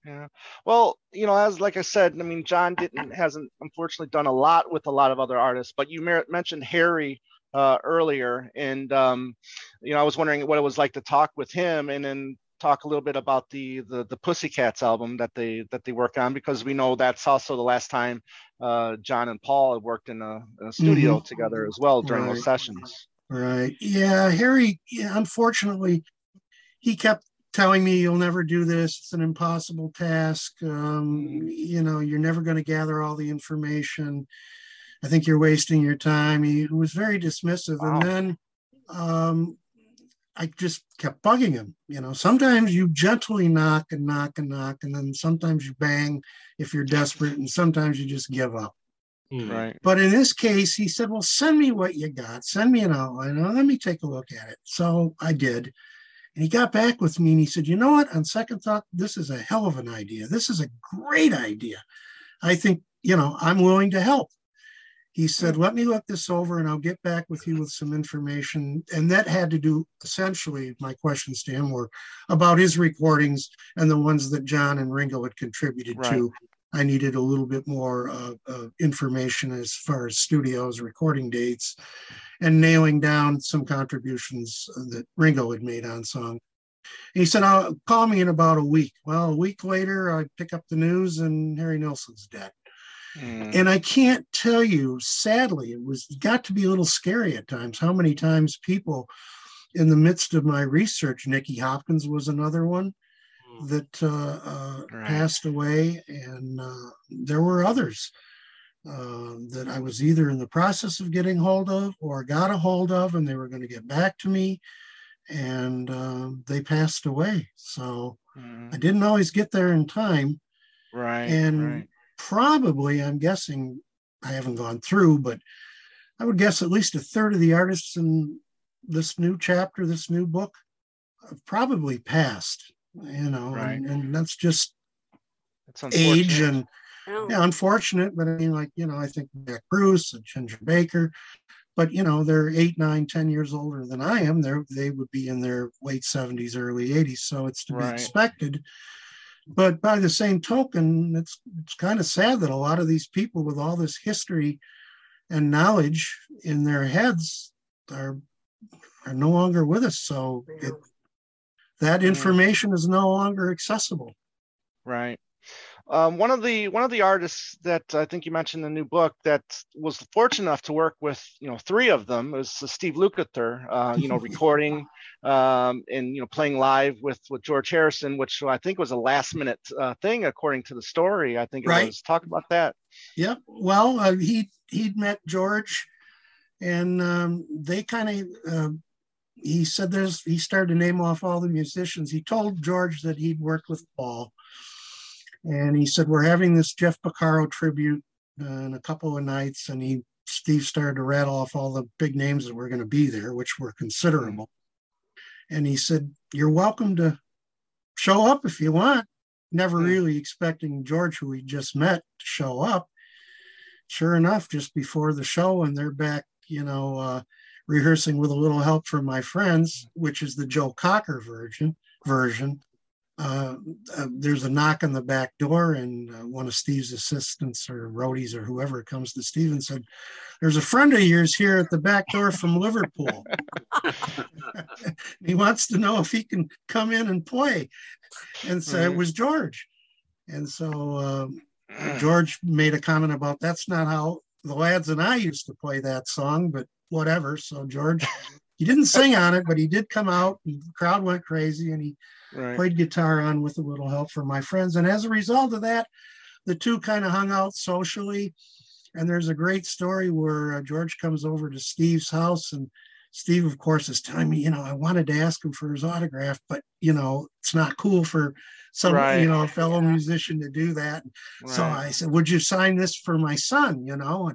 Yeah. Well, you know, as like I said, I mean, John didn't hasn't unfortunately done a lot with a lot of other artists, but you mer- mentioned Harry uh, earlier, and um, you know, I was wondering what it was like to talk with him, and then talk a little bit about the the the Pussycats album that they that they worked on because we know that's also the last time uh, John and Paul had worked in a, a studio together as well during Right. those sessions. Right. Yeah. Harry, yeah, unfortunately, he kept telling me, you'll never do this. It's an impossible task. Um, you know, you're never going to gather all the information. I think you're wasting your time. He was very dismissive. Wow. And then um, I just kept bugging him. You know, sometimes you gently knock and knock and knock, and then sometimes you bang if you're desperate, and sometimes you just give up. Hmm. Right. But in this case, he said, Well, send me what you got. Send me an outline. Let me take a look at it. So I did. And he got back with me and he said, You know what? On second thought, this is a hell of an idea. This is a great idea. I think, you know, I'm willing to help. He said, Let me look this over and I'll get back with you with some information. And that had to do essentially, my questions to him were about his recordings and the ones that John and Ringo had contributed Right. to. I needed a little bit more uh, uh, information as far as studios, recording dates, and nailing down some contributions that Ringo had made on song. And he said, "I'll call me in about a week." Well, a week later, I pick up the news, and Harry Nilsson's dead. Mm. And I can't tell you, sadly, it was got to be a little scary at times. How many times people, in the midst of my research, Nicky Hopkins was another one that uh, uh, Right. passed away, and uh, there were others uh, that I was either in the process of getting hold of or got a hold of, and they were going to get back to me, and uh, they passed away. So Mm. I didn't always get there in time Right. and right. probably i'm guessing i haven't gone through but i would guess at least a third of the artists in this new chapter this new book have probably passed you know Right. and, and that's just It's age and Yeah. yeah unfortunate but i mean like you know i think jack bruce and ginger baker but you know they're eight nine ten years older than i am they're they would be in their late 70s early 80s so it's to Right. be expected but by the same token it's it's kind of sad that a lot of these people with all this history and knowledge in their heads are are no longer with us so it, that Mm. information is no longer accessible Right. Um, one of the one of the artists that I think you mentioned in the new book that was fortunate enough to work with, you know, three of them was Steve Lukather, uh, you know, recording um, and you know playing live with with George Harrison, which I think was a last minute uh, thing according to the story. I think it Right. was. Talk about that. Yep. Well, uh, he he'd met George, and um, they kind of. He said there's. He started to name off all the musicians. He told George that he'd worked with Paul, and he said we're having this Jeff Porcaro tribute uh, in a couple of nights, and he Steve started to rattle off all the big names that were going to be there, which were considerable. And he said, "You're welcome to show up if you want." Never Hmm. really expecting George, who he just met, to show up sure enough, just before the show, and they're back, you know, uh, rehearsing with a little help from my friends, which is the Joe Cocker version. Version. Uh, uh, there's a knock on the back door, and uh, one of Steve's assistants or roadies or whoever comes to Steve and said, "There's a friend of yours here at the back door from Liverpool. he wants to know if he can come in and play." And so it was George. And so um, George made a comment about that's not how the lads and I used to play that song, but whatever. So George, he didn't sing on it, but he did come out and the crowd went crazy and he Right. played guitar on with a little help from my friends. And as a result of that, the two kind of hung out socially. And there's a great story where uh, George comes over to Steve's house and Steve, of course, is telling me, you know, I wanted to ask him for his autograph, but you know, it's not cool for some, Right. you know, a fellow musician to do that. So I said, "Would you sign this for my son?" You know,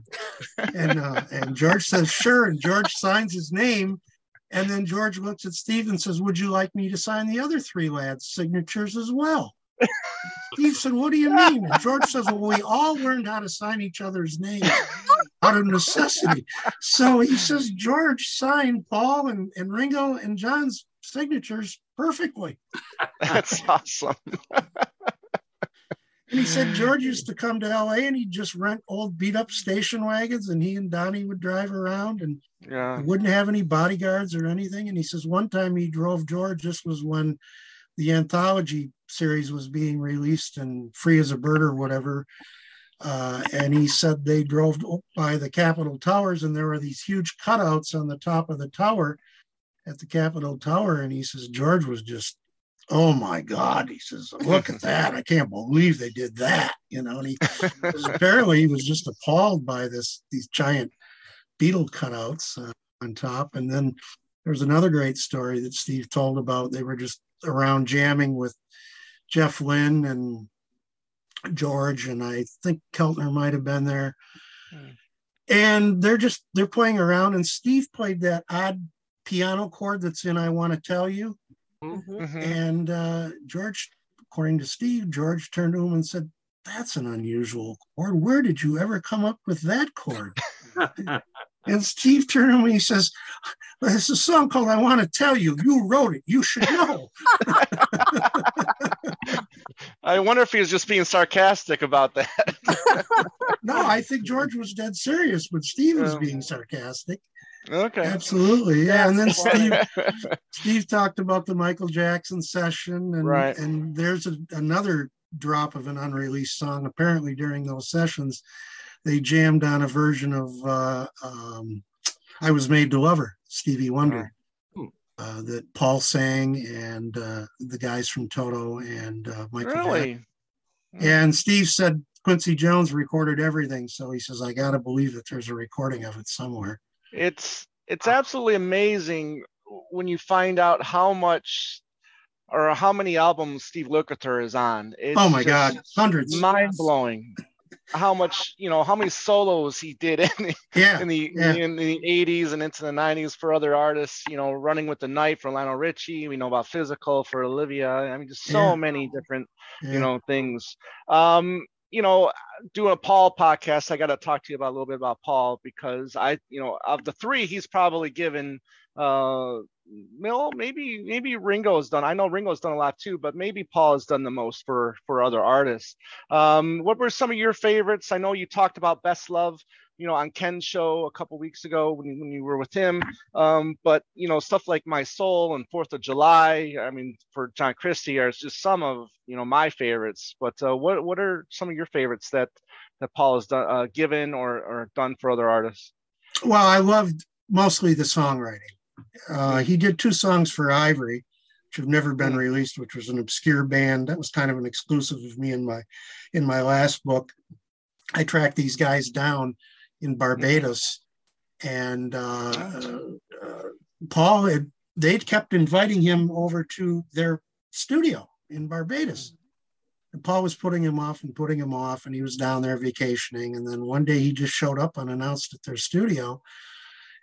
and and, uh, and George says, "Sure." And George signs his name, and then George looks at Steve and says, "Would you like me to sign the other three lads' signatures as well?" Steve said, "What do you mean?" And George says, "Well, we all learned how to sign each other's names out of necessity." So he says, "George signed Paul and, and Ringo and John's signatures perfectly." That's awesome. And he said George used to come to LA and he'd just rent old beat up station wagons and he and Donnie would drive around and Yeah. wouldn't have any bodyguards or anything. And he says one time he drove George, this was when the anthology series was being released and Free as a Bird or whatever. Uh, and he said they drove by the Capitol Towers and there were these huge cutouts on the top of the tower at the Capitol Tower. And he says George was just, oh my God. He says, look at that. I can't believe they did that. You know, and he apparently he was just appalled by this, these giant Beatle cutouts uh, on top. And then there was another great story that Steve told about. They were just around jamming with Jeff Lynne and George, and I think Keltner might have been there. Hmm. And they're just they're playing around, and Steve played that odd piano chord that's in "I Want to Tell You," Mhm. Mhm. and uh, George, according to Steve, George turned to him and said, "That's an unusual chord. Where did you ever come up with that chord?" And Steve turned to me and he says, There's a song called I Want to Tell You. You wrote it. You should know. I wonder if he was just being sarcastic about that. no, I think George was dead serious, but Steve was Yeah. being sarcastic. okay. Absolutely. Yeah. And then Steve. Steve talked about the Michael Jackson session. And, Right. and there's a, another drop of an unreleased song. Apparently, during those sessions, they jammed on a version of uh, um, I Was Made to Love Her, Stevie Wonder. Hmm. Uh, that Paul sang and uh, the guys from Toto and uh, Michael really? And Steve said Quincy Jones recorded everything. So he says, I got to believe that there's a recording of it somewhere. It's it's absolutely amazing when you find out how much or how many albums Steve Lukather is on. It's oh my God, hundreds. mind blowing. How much you know? How many solos he did in the yeah. in the yeah. in the 80s and into the 90s for other artists. You know, running with the knife for Lionel Richie. We know about physical for Olivia. I mean, just so Yeah. many different you know things um you know doing a paul podcast i got to talk to you about a little bit about paul because i you know of the three he's probably given uh Mill, maybe maybe Ringo has done. I know Ringo's done a lot too, but maybe Paul has done the most for for other artists. Um, what were some of your favorites? I know you talked about Best Love, you know, on Ken's show a couple weeks ago when, when you were with him. Um, but you know, stuff like My Soul and Fourth of July. I mean, for John Christie are just some of you know my favorites. But uh, what what are some of your favorites that that Paul has done, uh, given or or done for other artists? Well, I loved mostly the songwriting. Uh, he did two songs for Ivory, which have never been Mm. released, which was an obscure band. That was kind of an exclusive of me in my in my last book. I tracked these guys down in Barbados, and uh, uh, Paul had they'd kept inviting him over to their studio in Barbados. And Paul was putting him off and putting him off, and he was down there vacationing. And then one day he just showed up unannounced at their studio,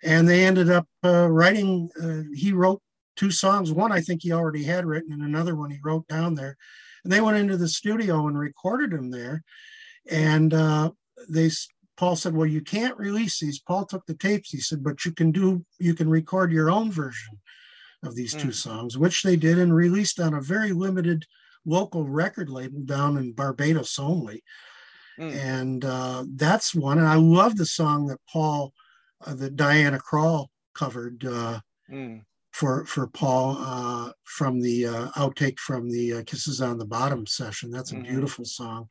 and they ended up uh, writing. Uh, he wrote two songs. One I think he already had written, and another one he wrote down there. And they went into the studio and recorded them there. And uh, they Paul said, "Well, you can't release these." Paul took the tapes. He said, "But you can do. You can record your own version of these two Mm. songs," which they did and released on a very limited local record label down in Barbados only. Mm. And uh, that's one. And I love the song that Paul, that Diana Krall covered uh, Mm. for for Paul uh, from the uh, outtake from the uh, Kisses on the Bottom session. That's a Mhm. beautiful song.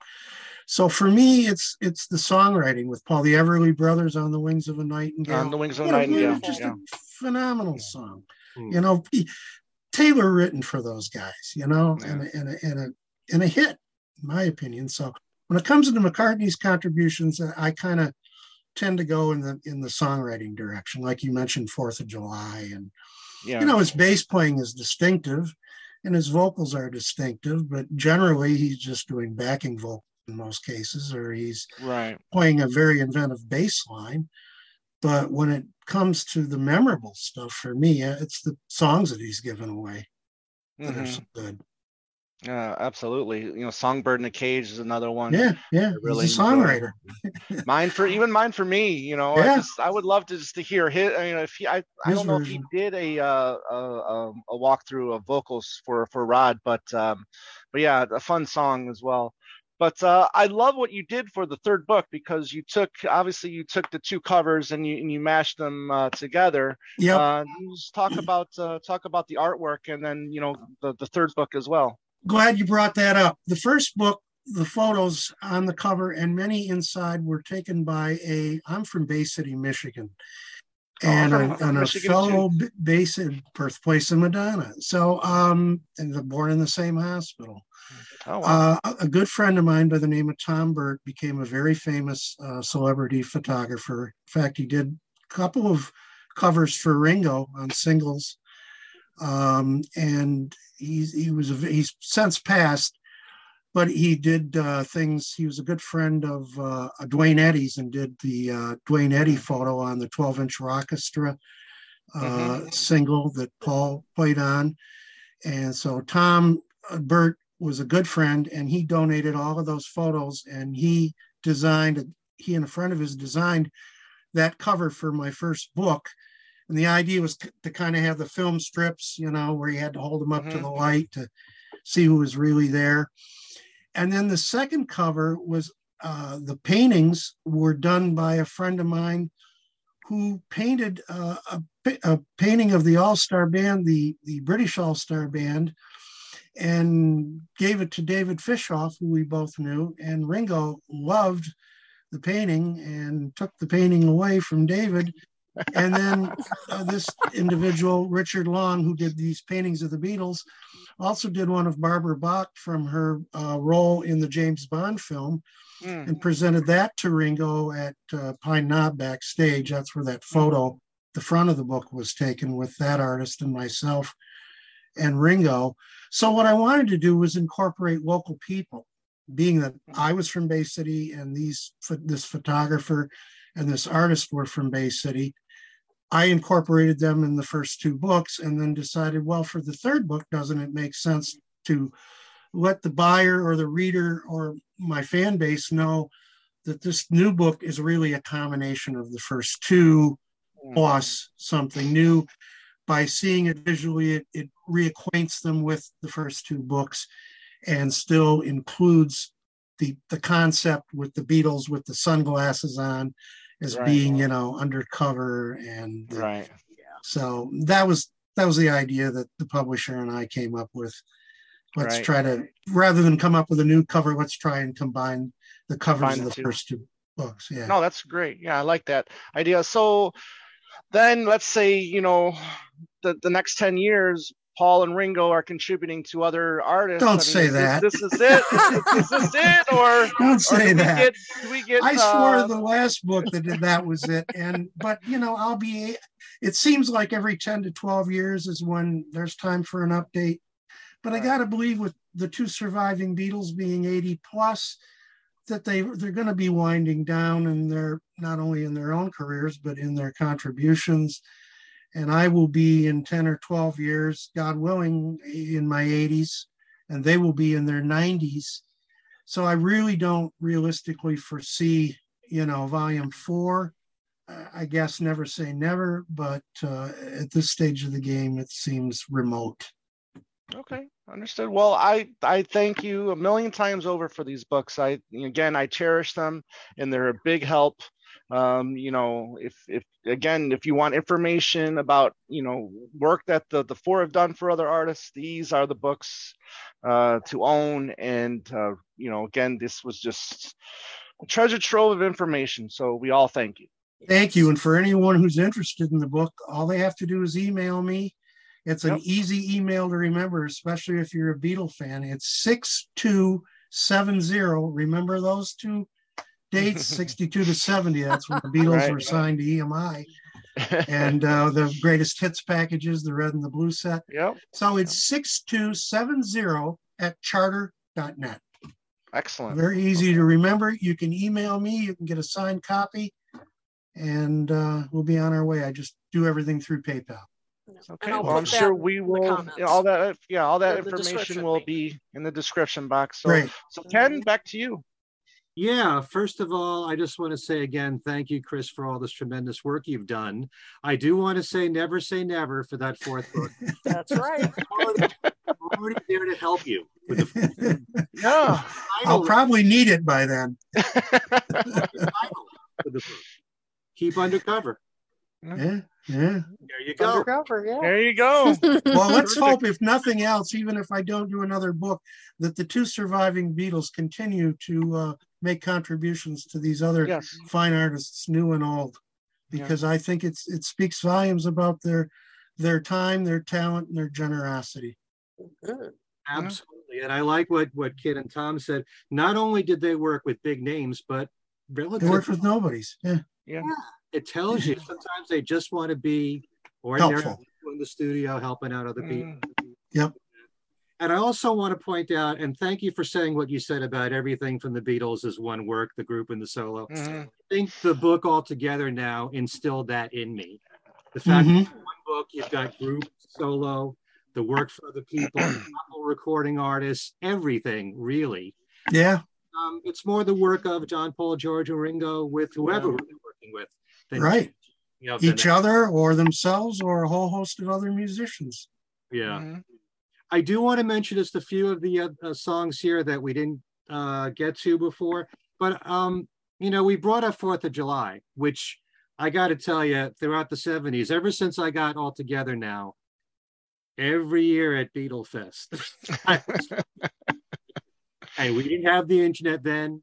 So for me, it's it's the songwriting with Paul, the Everly Brothers on the Wings of a Nightingale. On the Wings of a What a- Nightingale, just yeah. a phenomenal song. Hmm. You know, tailor written for those guys. You know, Yeah. and a, and a, and a and a hit, in my opinion. So when it comes to McCartney's contributions, I kind of tend to go in the in the songwriting direction, like you mentioned, Fourth of July, and Yeah. you know his bass playing is distinctive, and his vocals are distinctive, but generally he's just doing backing vocals in most cases, or he's right. playing a very inventive bass line. But when it comes to the memorable stuff for me, it's the songs that he's given away that are Mhm. so good. Yeah, absolutely. You know, Songbird in a Cage is another one. Yeah, yeah, really he's a songwriter. Mine for even mine for me. You know, Yeah. I just I would love to just to hear his. I mean, if he, I, I His don't know if he did a uh, a, a a walkthrough of vocals for for Rod, but um, but yeah, a fun song as well. But uh, I love what you did for the third book because you took obviously you took the two covers and you and you mashed them uh, together. Yeah. Uh, just talk about uh, talk about the artwork and then you know the the third book as well. Glad you brought that up. The first book, the photos on the cover and many inside were taken by a. I'm from Bay City, Michigan, Oh, and, from- a, and a fellow B- Bay City birthplace of Madonna. So, um, and they're born in the same hospital. Oh wow. Uh, a a good friend of mine by the name of Tom Burt became a very famous uh, celebrity photographer. In fact, he did a couple of covers for Ringo on singles. Um, and he's, he was, a, he's since passed, but he did uh, things. He was a good friend of uh, Duane Eddy's and did the uh, Duane Eddy photo on the 12 inch Rockestra uh, Mhm. single that Paul played on. And so Tom uh, Burt was a good friend and he donated all of those photos and he designed, he and a friend of his designed that cover for my first book. And the idea was to, to kind of have the film strips, you know, where you had to hold them up to Mhm. the light to see who was really there. And then the second cover was uh, the paintings were done by a friend of mine who painted uh, a, a painting of the All Star Band, the, the British All Star Band, and gave it to David Fishof, who we both knew. And Ringo loved the painting and took the painting away from David. And then uh, this individual, Richard Long, who did these paintings of the Beatles, also did one of Barbara Bach from her uh, role in the James Bond film Mm. and presented that to Ringo at uh, Pine Knob backstage. That's where that photo, the front of the book was taken with that artist and myself and Ringo. So what I wanted to do was incorporate local people, being that I was from Bay City and these this photographer and this artist were from Bay City. I incorporated them in the first two books and then decided, well, for the third book, doesn't it make sense to let the buyer or the reader or my fan base know that this new book is really a combination of the first two hmm. plus something new? By seeing it visually it, it reacquaints them with the first two books and still includes the the concept with the beatles with the sunglasses on as Right. being you know undercover and the- Right. so that was that was the idea that the publisher and i came up with let's Right. try to rather than come up with a new cover let's try and combine the covers Combine of the the two. first two books yeah No, that's great. Yeah, I like that idea. So then let's say, you know, the, the next 10 years, Paul and Ringo are contributing to other artists. Don't I mean, say is that. This, is it? is this is it? Or, don't or say do we that get, do we get, I swore uh, the last book that did that was it. And but you know, I'll be it seems like every 10 to 12 years is when there's time for an update. But I gotta believe with the two surviving Beatles being 80 plus, that they they're gonna be winding down and they're not only in their own careers, but in their contributions. And I will be in 10 or 12 years, God willing, in my 80s, and they will be in their 90s. So I really don't realistically foresee, you know, volume four. I guess never say never, but uh, at this stage of the game, it seems remote. Okay, understood. Well, I I thank you a million times over for these books. I again I cherish them and they're a big help. Um, you know, if if again if you want information about you know work that the the four have done for other artists, these are the books uh, to own. And uh, you know, again, this was just a treasure trove of information. So we all thank you. Thank you. And for anyone who's interested in the book, all they have to do is email me. It's an Yep. easy email to remember, especially if you're a Beatle fan. It's 6270. Remember those two dates 62 to 70. That's when the Beatles Right. were signed to EMI. And uh, the greatest hits packages, the red and the blue set. yep, So it's 6270 at charter.net. excellent. Very easy to remember. You can email me, you can get a signed copy, and uh, we'll be on our way. I just do everything through PayPal. Okay, I'll well, I'm sure we will, comments. all that, yeah, all that information will be in the description box. So, Great. so Ken, back to you. Yeah, first of all, I just want to say again, thank you, Chris, for all this tremendous work you've done. I do want to say never say never for that fourth book. That's right. I'm already, I'm already there to help you with the Yeah. I'll probably need it by then. title for the book. Keep undercover. Yeah, yeah. There you go. Undercover, yeah. There you go. Well, let's hope, if nothing else, even if I don't do another book, that the two surviving Beatles continue to uh, make contributions to these other Yes. fine artists, new and old, Yeah. because I think it's it speaks volumes about their their time, their talent, and their generosity. Good. Absolutely. And I like what what Kit and Tom said. Not only did they work with big names, but They worked with nobodies. Yeah. Yeah. It tells you sometimes they just want to be ordinary Helpful. in the studio helping out other people. Yep. And I also want to point out, and thank you for saying what you said about everything from the Beatles is one work, the group and the solo. Mhm. I think the book altogether now instilled that in me. The fact Mhm. that one book you've got group, solo, the work for other people, recording artists, everything really. Yeah. Um, it's more the work of John Paul, George, or Ringo with whoever Yeah. they're working with. Than- Right. You know, than Each other or themselves or a whole host of other musicians. Yeah. Mhm. I do want to mention just a few of the uh, uh, songs here that we didn't uh, get to before, but um, you know, we brought up Fourth of July, which I got to tell you, throughout the '70s, ever since I got all together now, every year at Beatle Fest, and we didn't have the internet then,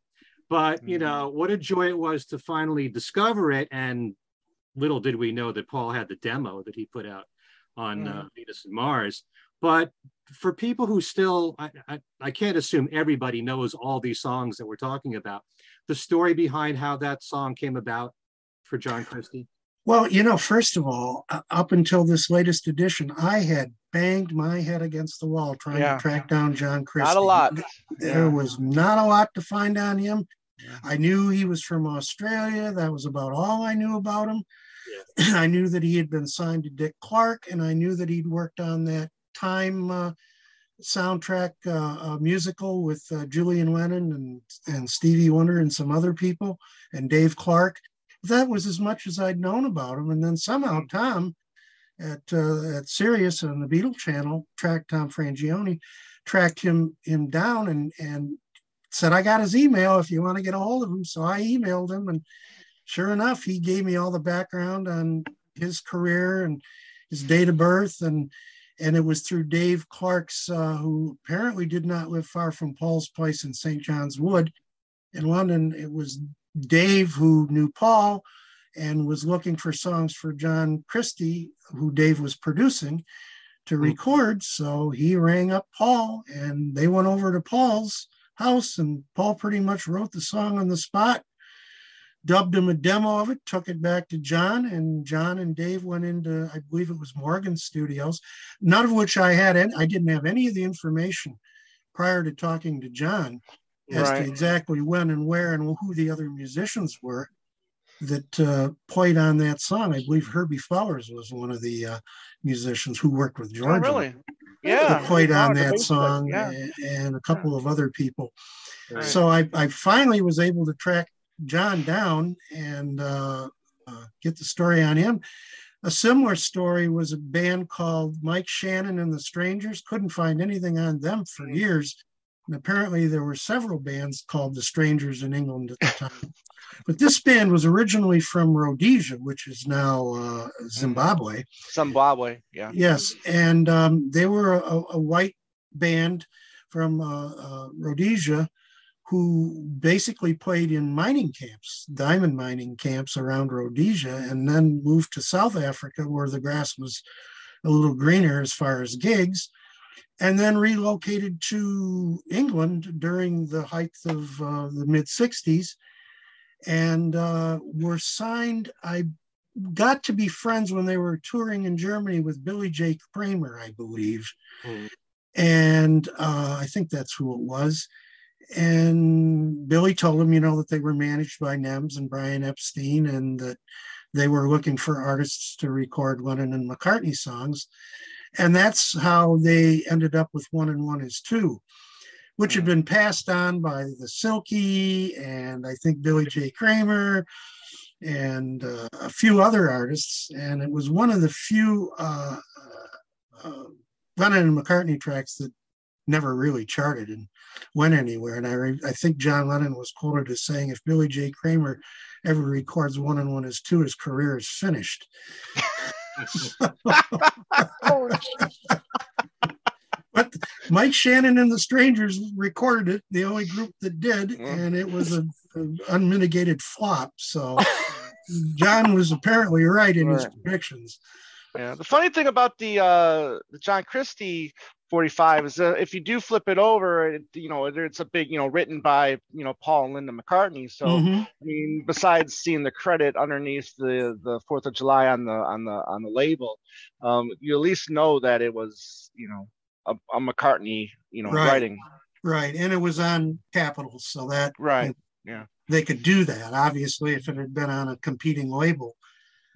but you know, what a joy it was to finally discover it. And little did we know that Paul had the demo that he put out on uh, Venus and Mars. But for people who still, I, I, I can't assume everybody knows all these songs that we're talking about. The story behind how that song came about for John Christie. Well, you know, first of all, up until this latest edition, I had banged my head against the wall trying Yeah. to track down John Christie. Not a lot. There Yeah. was not a lot to find on him. I knew he was from Australia. That was about all I knew about him. I knew that he had been signed to Dick Clark, and I knew that he'd worked on that Time uh, soundtrack uh, uh, musical with uh, Julian Lennon and, and Stevie Wonder and some other people, and Dave Clark. That was as much as I'd known about him. And then somehow Tom at uh, at Sirius on the Beatle channel tracked Tom Frangione, tracked him him down and and said, I got his email if you want to get a hold of him. So I emailed him and sure enough, he gave me all the background on his career and his date of birth and and it was through Dave Clark's, uh, who apparently did not live far from Paul's place in St. John's Wood in London. It was Dave who knew Paul and was looking for songs for John Christie, who Dave was producing, to record. So he rang up Paul and they went over to Paul's house and Paul pretty much wrote the song on the spot dubbed him a demo of it, took it back to John, and John and Dave went into, I believe it was Morgan Studios, none of which I had, any, I didn't have any of the information prior to talking to John as Right. to exactly when and where and who the other musicians were that uh, played on that song. I believe Herbie Flowers was one of the uh, musicians who worked with Oh, George. really? Yeah. Played on that song Yeah. and, and a couple of other people. Right. So I, I finally was able to track John down and uh, uh, get the story on him. A similar story was a band called Mike Shannon and the Strangers. Couldn't find anything on them for years. And apparently there were several bands called the Strangers in England at the time. but this band was originally from Rhodesia, which is now uh, Zimbabwe. Zimbabwe. Yeah. Yes, and um, they were a, a white band from uh, uh, Rhodesia who basically played in mining camps, diamond mining camps around Rhodesia, and then moved to South Africa where the grass was a little greener as far as gigs, and then relocated to England during the height of uh, the mid 60s and uh, were signed. I got to be friends when they were touring in Germany with Billy J. Kramer, I believe. Mhm. And uh, I think that's who it was. And Billy told him, you know, that they were managed by Nems and Brian Epstein and that they were looking for artists to record Lennon and McCartney songs. And that's how they ended up with One and One is Two, which had been passed on by the Silkie and I think Billy J. Kramer and uh, a few other artists. And it was one of the few uh, uh, uh, Lennon and McCartney tracks that never really charted and went anywhere. And I, re- I think John Lennon was quoted as saying, if Billy J. Kramer ever records one and one is two, his career is finished. but Mike Shannon and the Strangers recorded it, the only group that did, and it was an unmitigated flop. So John was apparently right in his predictions. Yeah. The funny thing about the uh the John Christie 45 is uh, if you do flip it over, it, you know, it's a big, you know, written by, you know, Paul and Linda McCartney. So, Mhm. I mean, besides seeing the credit underneath the the Fourth of July on the on the on the label, um, you at least know that it was, you know, a, a McCartney, you know, Right. writing. Right, and it was on Capitals, so that Right. Yeah. They could do that. Obviously, if it had been on a competing label,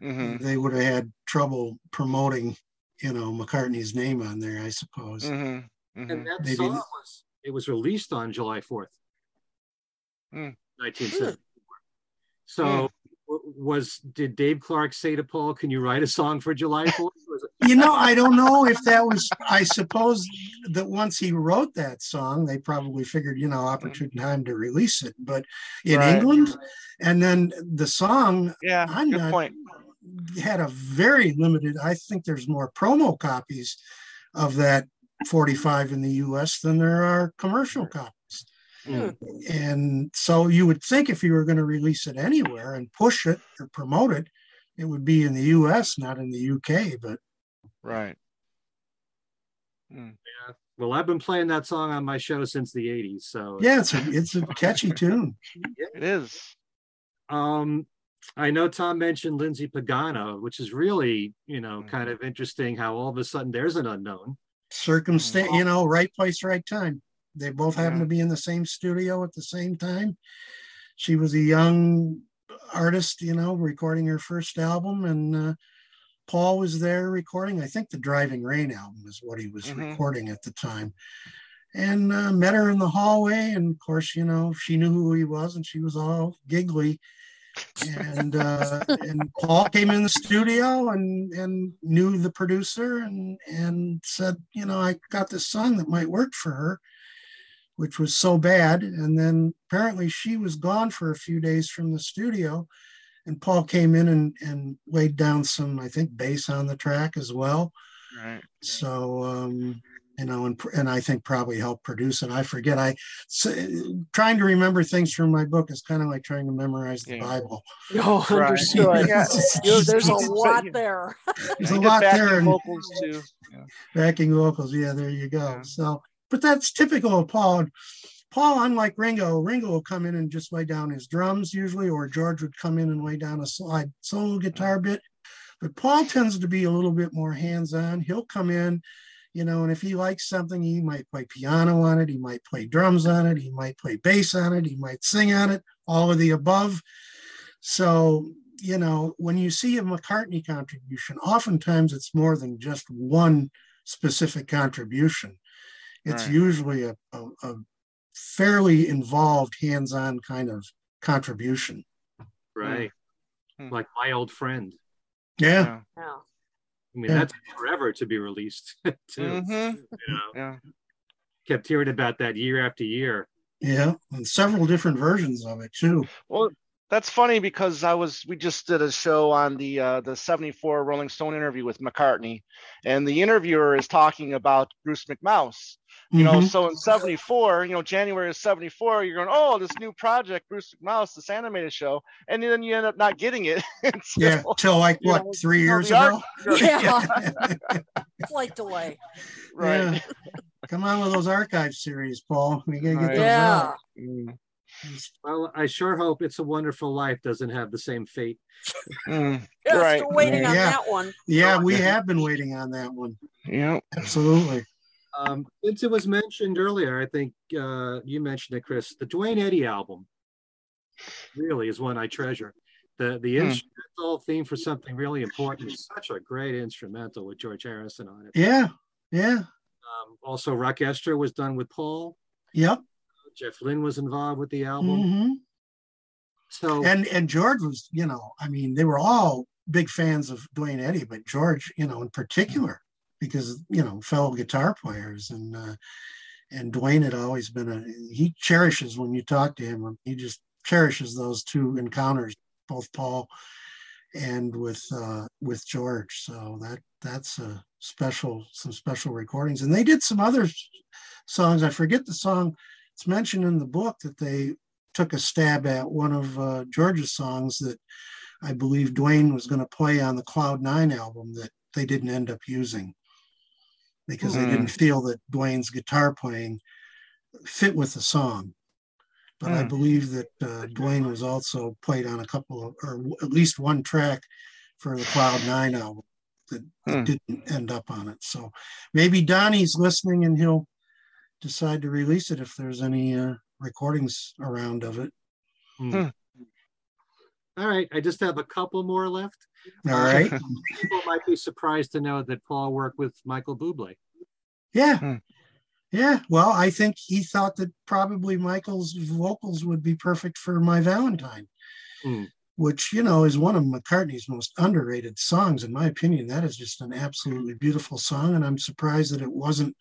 hmm they would have had trouble promoting, you know, McCartney's name on there, I suppose. hmm hmm And that Maybe song was it was released on July 4th, Hmm. 1974. So w- was did Dave Clark say to Paul, "Can you write a song for July 4th?" You know, I don't know if that was, I suppose that once he wrote that song, they probably figured, you know, opportune time to release it. But in Right. England, and then the song Yeah. I'm good not- point. Had a very limited, I think there's more promo copies of that 45 in the US than there are commercial copies. Hmm. And so you would think if you were going to release it anywhere and push it or promote it, it would be in the US, not in the UK. But Right. Well, I've been playing that song on my show since the 80s. So yeah, it's a it's a catchy tune. It is. Um, I know Tom mentioned Lindsay Pagano, which is really, you know, Mhm. kind of interesting how all of a sudden there's an unknown. Circumstance, you know, right place, right time. They both happen Yeah. to be in the same studio at the same time. She was a young artist, you know, recording her first album, and uh, Paul was there recording. I think the Driving Rain album is what he was Mhm. recording at the time. And uh, met her in the hallway, and of course, you know, she knew who he was, and she was all giggly. And uh, and Paul came in the studio and and knew the producer and and said, you know, I got this song that might work for her, which was so bad. And then apparently she was gone for a few days from the studio, and Paul came in and and laid down some, I think, bass on the track as well. Right. So um, you know, and and I think probably helped produce it. I forget. I so, trying to remember things from my book is kind of like trying to memorize the Yeah. Bible. Oh, Right. understood. Yeah. You- there's a lot there. There's a lot there. And, vocals too. Yeah. backing vocals. Yeah, there you go. Yeah. So, but that's typical of Paul. Paul, unlike Ringo, Ringo will come in and just lay down his drums usually, or George would come in and lay down a slide solo guitar bit. But Paul tends to be a little bit more hands-on. He'll come in, you know, and if he likes something, he might play piano on it, he might play drums on it, he might play bass on it, he might sing on it, all of the above. So, you know, when you see a McCartney contribution, oftentimes it's more than just one specific contribution. It's Right. usually a, a, a fairly involved, hands-on kind of contribution. Right. Hmm. Like my old friend. Yeah, Yeah. Yeah. I mean, Yeah. that's forever to be released too. Mhm. You know, Yeah. kept hearing about that year after year. yeah, and several different versions of it too. Well, that's funny because I was we just did a show on the uh, the 74 Rolling Stone interview with McCartney, and the interviewer is talking about Bruce McMouse. You know, Mhm. so in 74, you know, January of 74, you're going, oh, this new project, Bruce McMouse, this animated show, and then you end up not getting it. until- yeah, till like what know, three years ago. art- Yeah. Flight delay. right. Yeah. Come on with those archive series, Paul. We gotta get Right. those Yeah. out. Mm, Well, I sure hope It's a Wonderful Life doesn't have the same fate. mm, Yeah, Right. still waiting on that one. Yeah, we have been waiting on that one. yeah. Absolutely. Um, since it was mentioned earlier, I think uh, you mentioned it, Chris. The Duane Eddy album really is one I treasure. The the Hmm. instrumental theme for something really important is such a great instrumental with George Harrison on it. Yeah. Yeah. Um, also, Rockestra was done with Paul. Yep. Jeff Lynne was involved with the album. hmm So And and George was, you know, I mean, they were all big fans of Duane Eddy, but George, you know, in particular, because you know, fellow guitar players and uh, and Duane had always been a he cherishes when you talk to him. He just cherishes those two encounters, both Paul and with uh, with George. So that that's a special some special recordings. And they did some other songs. I forget the song. It's mentioned in the book that they took a stab at one of uh, George's songs that I believe Duane was going to play on the Cloud Nine album that they didn't end up using. Because they Hmm. didn't feel that Duane's guitar playing fit with the song. But I Hmm. believe that uh, Duane was also played on a couple of, or w- at least one track for the Cloud Nine album that, that Hmm. didn't end up on it. So maybe Dhani's listening and he'll decide to release it if there's any uh, recordings around of it. Hmm. All right, I just have a couple more left. All right. People might be surprised to know that Paul worked with Michael Bublé. Yeah. Hmm. Yeah. Well, I think he thought that probably Michael's vocals would be perfect for My Valentine, Hmm. which, you know, is one of McCartney's most underrated songs. In my opinion, that is just an absolutely beautiful song. And I'm surprised that it wasn't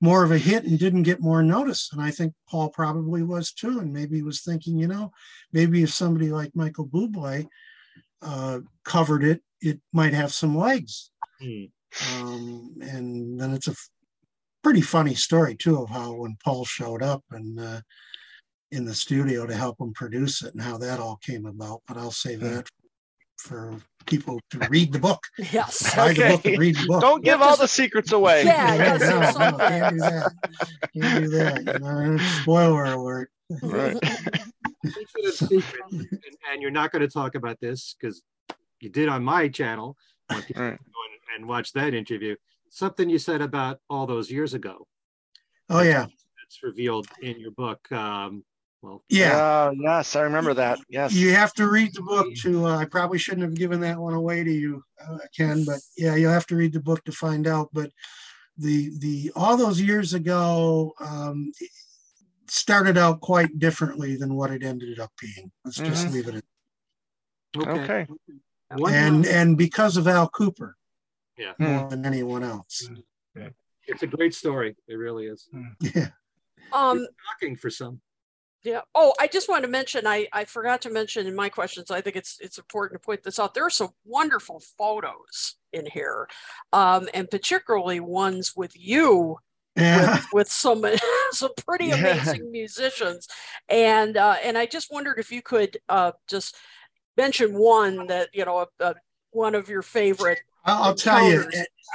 more of a hit and didn't get more notice. And I think Paul probably was too. And maybe he was thinking, you know, maybe if somebody like Michael Bublé uh, covered it, it might have some legs Hmm. um, and then it's a f- pretty funny story too of how when Paul showed up and uh, in the studio to help him produce it and how that all came about. But I'll save that for people to read the book. Yes. Buy the book Okay. and read the book. Don't give Yeah, all just- the secrets away. Yeah, no, no, no, can't do that. Can't do that. You know, spoiler alert. Right. Speaking of secrets, and, and you're not going to talk about this because you did on my channel. Want Right. to go and, and watch that interview. Something you said about all those years ago. Oh yeah, It's revealed in your book. Um, well, yeah. Uh, yes, I remember that. Yes. You have to read the book to. Uh, I probably shouldn't have given that one away to you, uh, Ken. But yeah, you'll have to read the book to find out. But the the all those years ago um, it started out quite differently than what it ended up being. Let's just Mhm. leave it at. Okay. One And and because of Al Kooper, Yeah. more than anyone else. it's a great story. It really is. Yeah. Um, Shocking for some. Yeah. Oh, I just want to mention, I, I forgot to mention in my questions, I think it's it's important to point this out. There are some wonderful photos in here. Um, and particularly ones with you Yeah. with, with some some pretty Yeah. amazing musicians. And uh, and I just wondered if you could uh, just mention one that, you know, uh, one of your favorite. I'll, I'll tell you.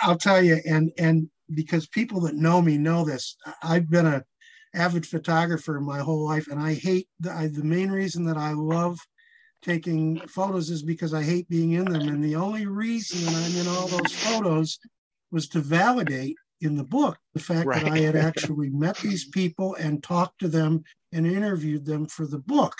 I'll tell you, and and because people that know me know this, I've been a avid photographer my whole life, and I hate the, I, the main reason that I love taking photos is because I hate being in them, and the only reason that I'm in all those photos was to validate in the book the fact that I had actually met these people and talked to them and interviewed them for the book.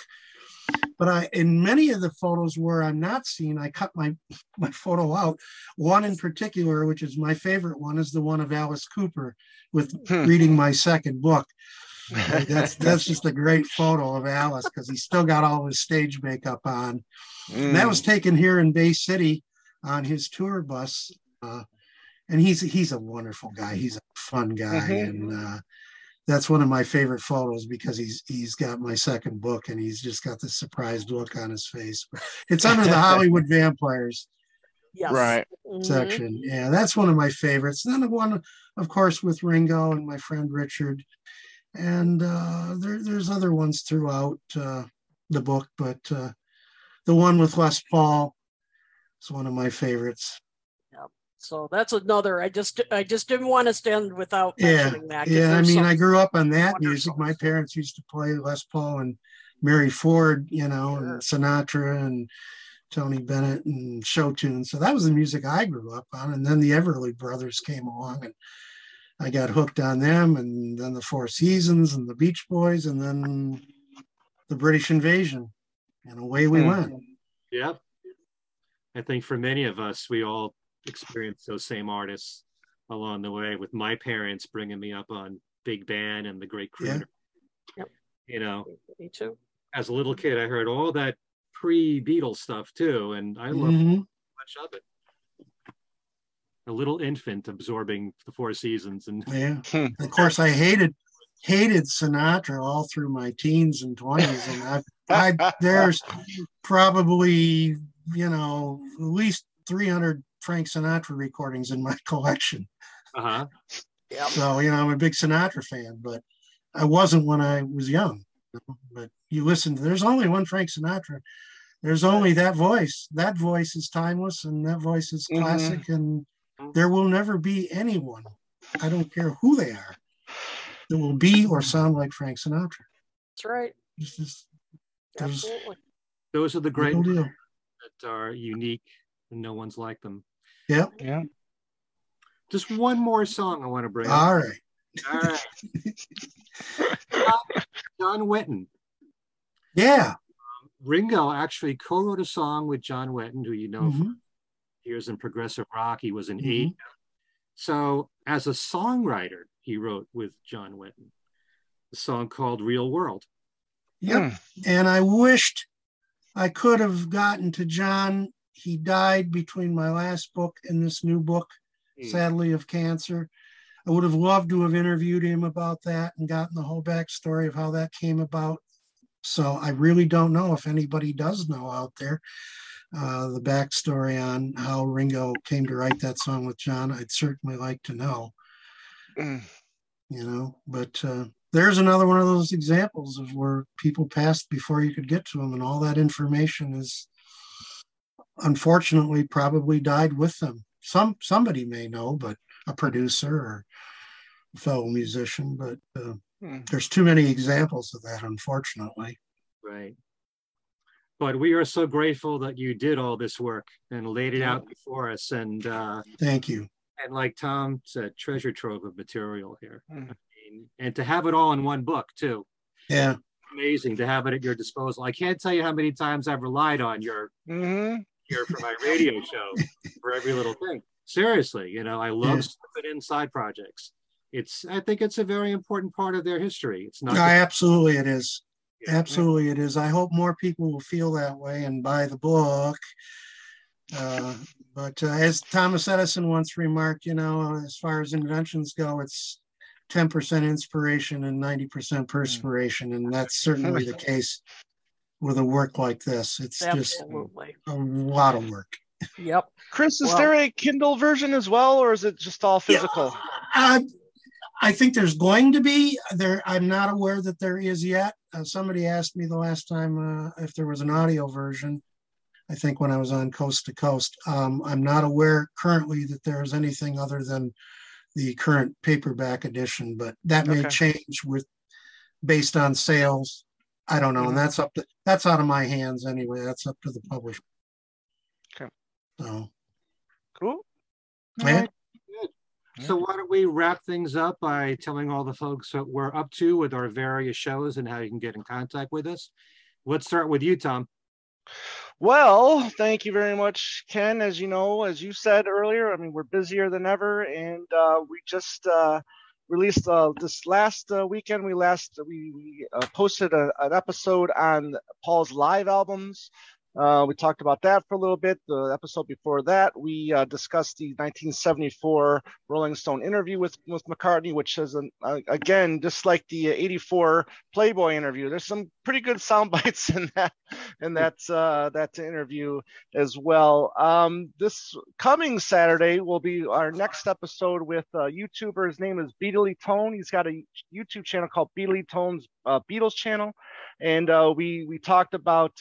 But I, in many of the photos where I'm not seen, I cut my my photo out. One in particular, which is my favorite one, is the one of Alice Cooper with Hmm. reading my second book. That's that's just a great photo of Alice because he's still got all his stage makeup on. And that was taken here in Bay City on his tour bus. Uh, and he's he's a wonderful guy. He's a fun guy, Mhm. and uh, that's one of my favorite photos because he's he's got my second book and he's just got this surprised look on his face. It's under the Hollywood Vampires Yes. Right. Mhm. section. Yeah, that's one of my favorites. Then the one, of course, with Ringo and my friend Richard, and uh, there, there's other ones throughout uh, the book, but uh, the one with Les Paul is one of my favorites. So that's another. I just I just didn't want to stand without Yeah, mentioning that. 'cause Yeah, I mean, I grew up on that wonder music. My parents used to play Les Paul and Mary Ford, you know, and Sinatra and Tony Bennett and show tunes. So that was the music I grew up on. And then the Everly Brothers came along and I got hooked on them. And then the Four Seasons and the Beach Boys and then the British Invasion. And away we Hmm. went. Yep. I think for many of us, we all experienced those same artists along the way with my parents bringing me up on Big Band and the Great Yeah. Yep. You know, Me too. as a little kid, I heard all that pre-Beatles stuff too, and I loved Mhm. much of it. A little infant absorbing the Four Seasons, and Yeah. Of course, I hated hated Sinatra all through my teens and twenties, and I, I there's probably you know at least 300 Frank Sinatra recordings in my collection. uh-huh. Yep. So you know I'm a big Sinatra fan, but I wasn't when I was young. But you listen, there's only one Frank Sinatra. There's only that voice. That voice is timeless, and that voice is Mhm. classic, and there will never be anyone I don't care who they are, that will be or sound like Frank Sinatra. That's right. It's just, Absolutely. Those are the great no that are unique and no one's like them. Yep. Yeah. Just one more song I want to bring. up. All right. All right. John- John Wetton. Yeah. Ringo actually co-wrote a song with John Wetton, who you know Mhm. from years in progressive rock. He was an Mhm. eight. So as a songwriter, he wrote with John Wetton a song called Real World. Yep. And I wished I could have gotten to John. He died between my last book and this new book, Hmm. sadly, of cancer. I would have loved to have interviewed him about that and gotten the whole backstory of how that came about. So I really don't know if anybody does know out there uh, the backstory on how Ringo came to write that song with John. I'd certainly like to know Mm. you know but uh, there's another one of those examples of where people passed before you could get to them and all that information is unfortunately probably died with them some somebody may know but a producer or a fellow musician but uh, Hmm. there's too many examples of that unfortunately Right. But we are so grateful that you did all this work and laid it out before us. And uh, thank you and like Tom said, treasure trove of material here. Mm. I mean, and to have it all in one book too. yeah Amazing to have it at your disposal. I can't tell you how many times I've relied on your Mhm. Here for my radio show for every little thing. Seriously, you know, I love Yeah. slipping in side projects. It's I think it's a very important part of their history. It's not I, absolutely it is Yeah. absolutely it is i hope more people will feel that way and buy the book uh, but uh, as thomas edison once remarked you know as far as inventions go it's 10% inspiration and 90% perspiration and that's certainly the case with a work like this it's just a lot of work Yep. Chris, is Well- there a Kindle version as well, or is it just all physical? Uh, I think there's going to be there. I'm not aware that there is yet. Uh, somebody asked me the last time uh, if there was an audio version. I think when I was on Coast to Coast, um, I'm not aware currently that there is anything other than the current paperback edition, but that may Okay. change with based on sales. I don't know, and that's up to that's out of my hands anyway. That's up to the publisher. Okay. So Cool. yeah. So why don't we wrap things up by telling all the folks what we're up to with our various shows and how you can get in contact with us. Let's start with you, Tom. Well, thank you very much, Ken. As you know, as you said earlier, I mean, we're busier than ever, and uh, we just uh, released uh, this last uh, weekend. We last we, we uh, posted a, an episode on Paul's live albums. Uh, we talked about that for a little bit. The episode before that, we uh, discussed the 1974 Rolling Stone interview with with McCartney, which is an, uh, again just like the 84 Playboy interview. There's some pretty good sound bites in that in that uh, that interview as well. Um, this coming Saturday will be our next episode with a YouTuber. His name is Beatly Tone. He's got a YouTube channel called Beatly Tone's uh, Beatles channel, and uh, we we talked about.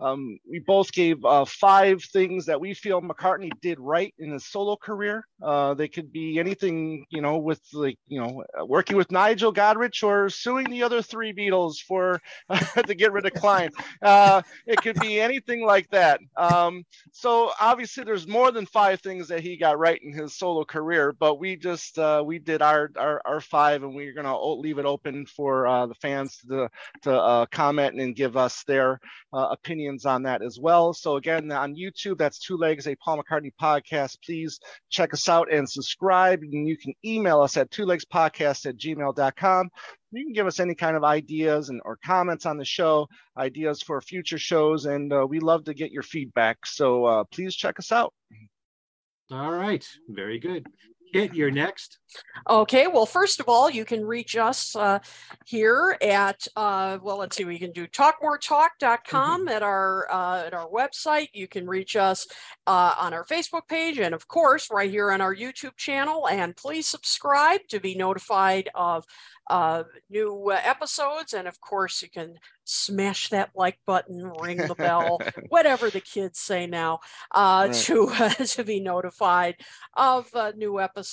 Um, we both gave uh, five things that we feel McCartney did right in his solo career. Uh, they could be anything, you know, with like, you know, working with Nigel Godrich or suing the other three Beatles for to get rid of Klein. Uh, it could be anything like that. Um, so obviously, there's more than five things that he got right in his solo career, but we just uh, we did our, our our five, and we're gonna leave it open for uh, the fans to to uh, comment and give us their uh, opinions on that as well. So again, on YouTube, that's Two Legs, a Paul McCartney podcast. Please check us out and subscribe. And you can email us at twolegspodcast at gmail.com. You can give us any kind of ideas and or comments on the show, ideas for future shows, and uh, we love to get your feedback. So uh, please check us out. All right, very good. Kit, you're next. Okay, well, first of all, you can reach us uh, here at, uh, well, let's see, we can do talkmoretalk.com at our uh, at our website. You can reach us uh, on our Facebook page, and of course, right here on our YouTube channel. And please subscribe to be notified of uh, new uh, episodes. And of course, you can smash that like button, ring the bell, whatever the kids say now, uh, Right. to to be notified of uh, new episodes.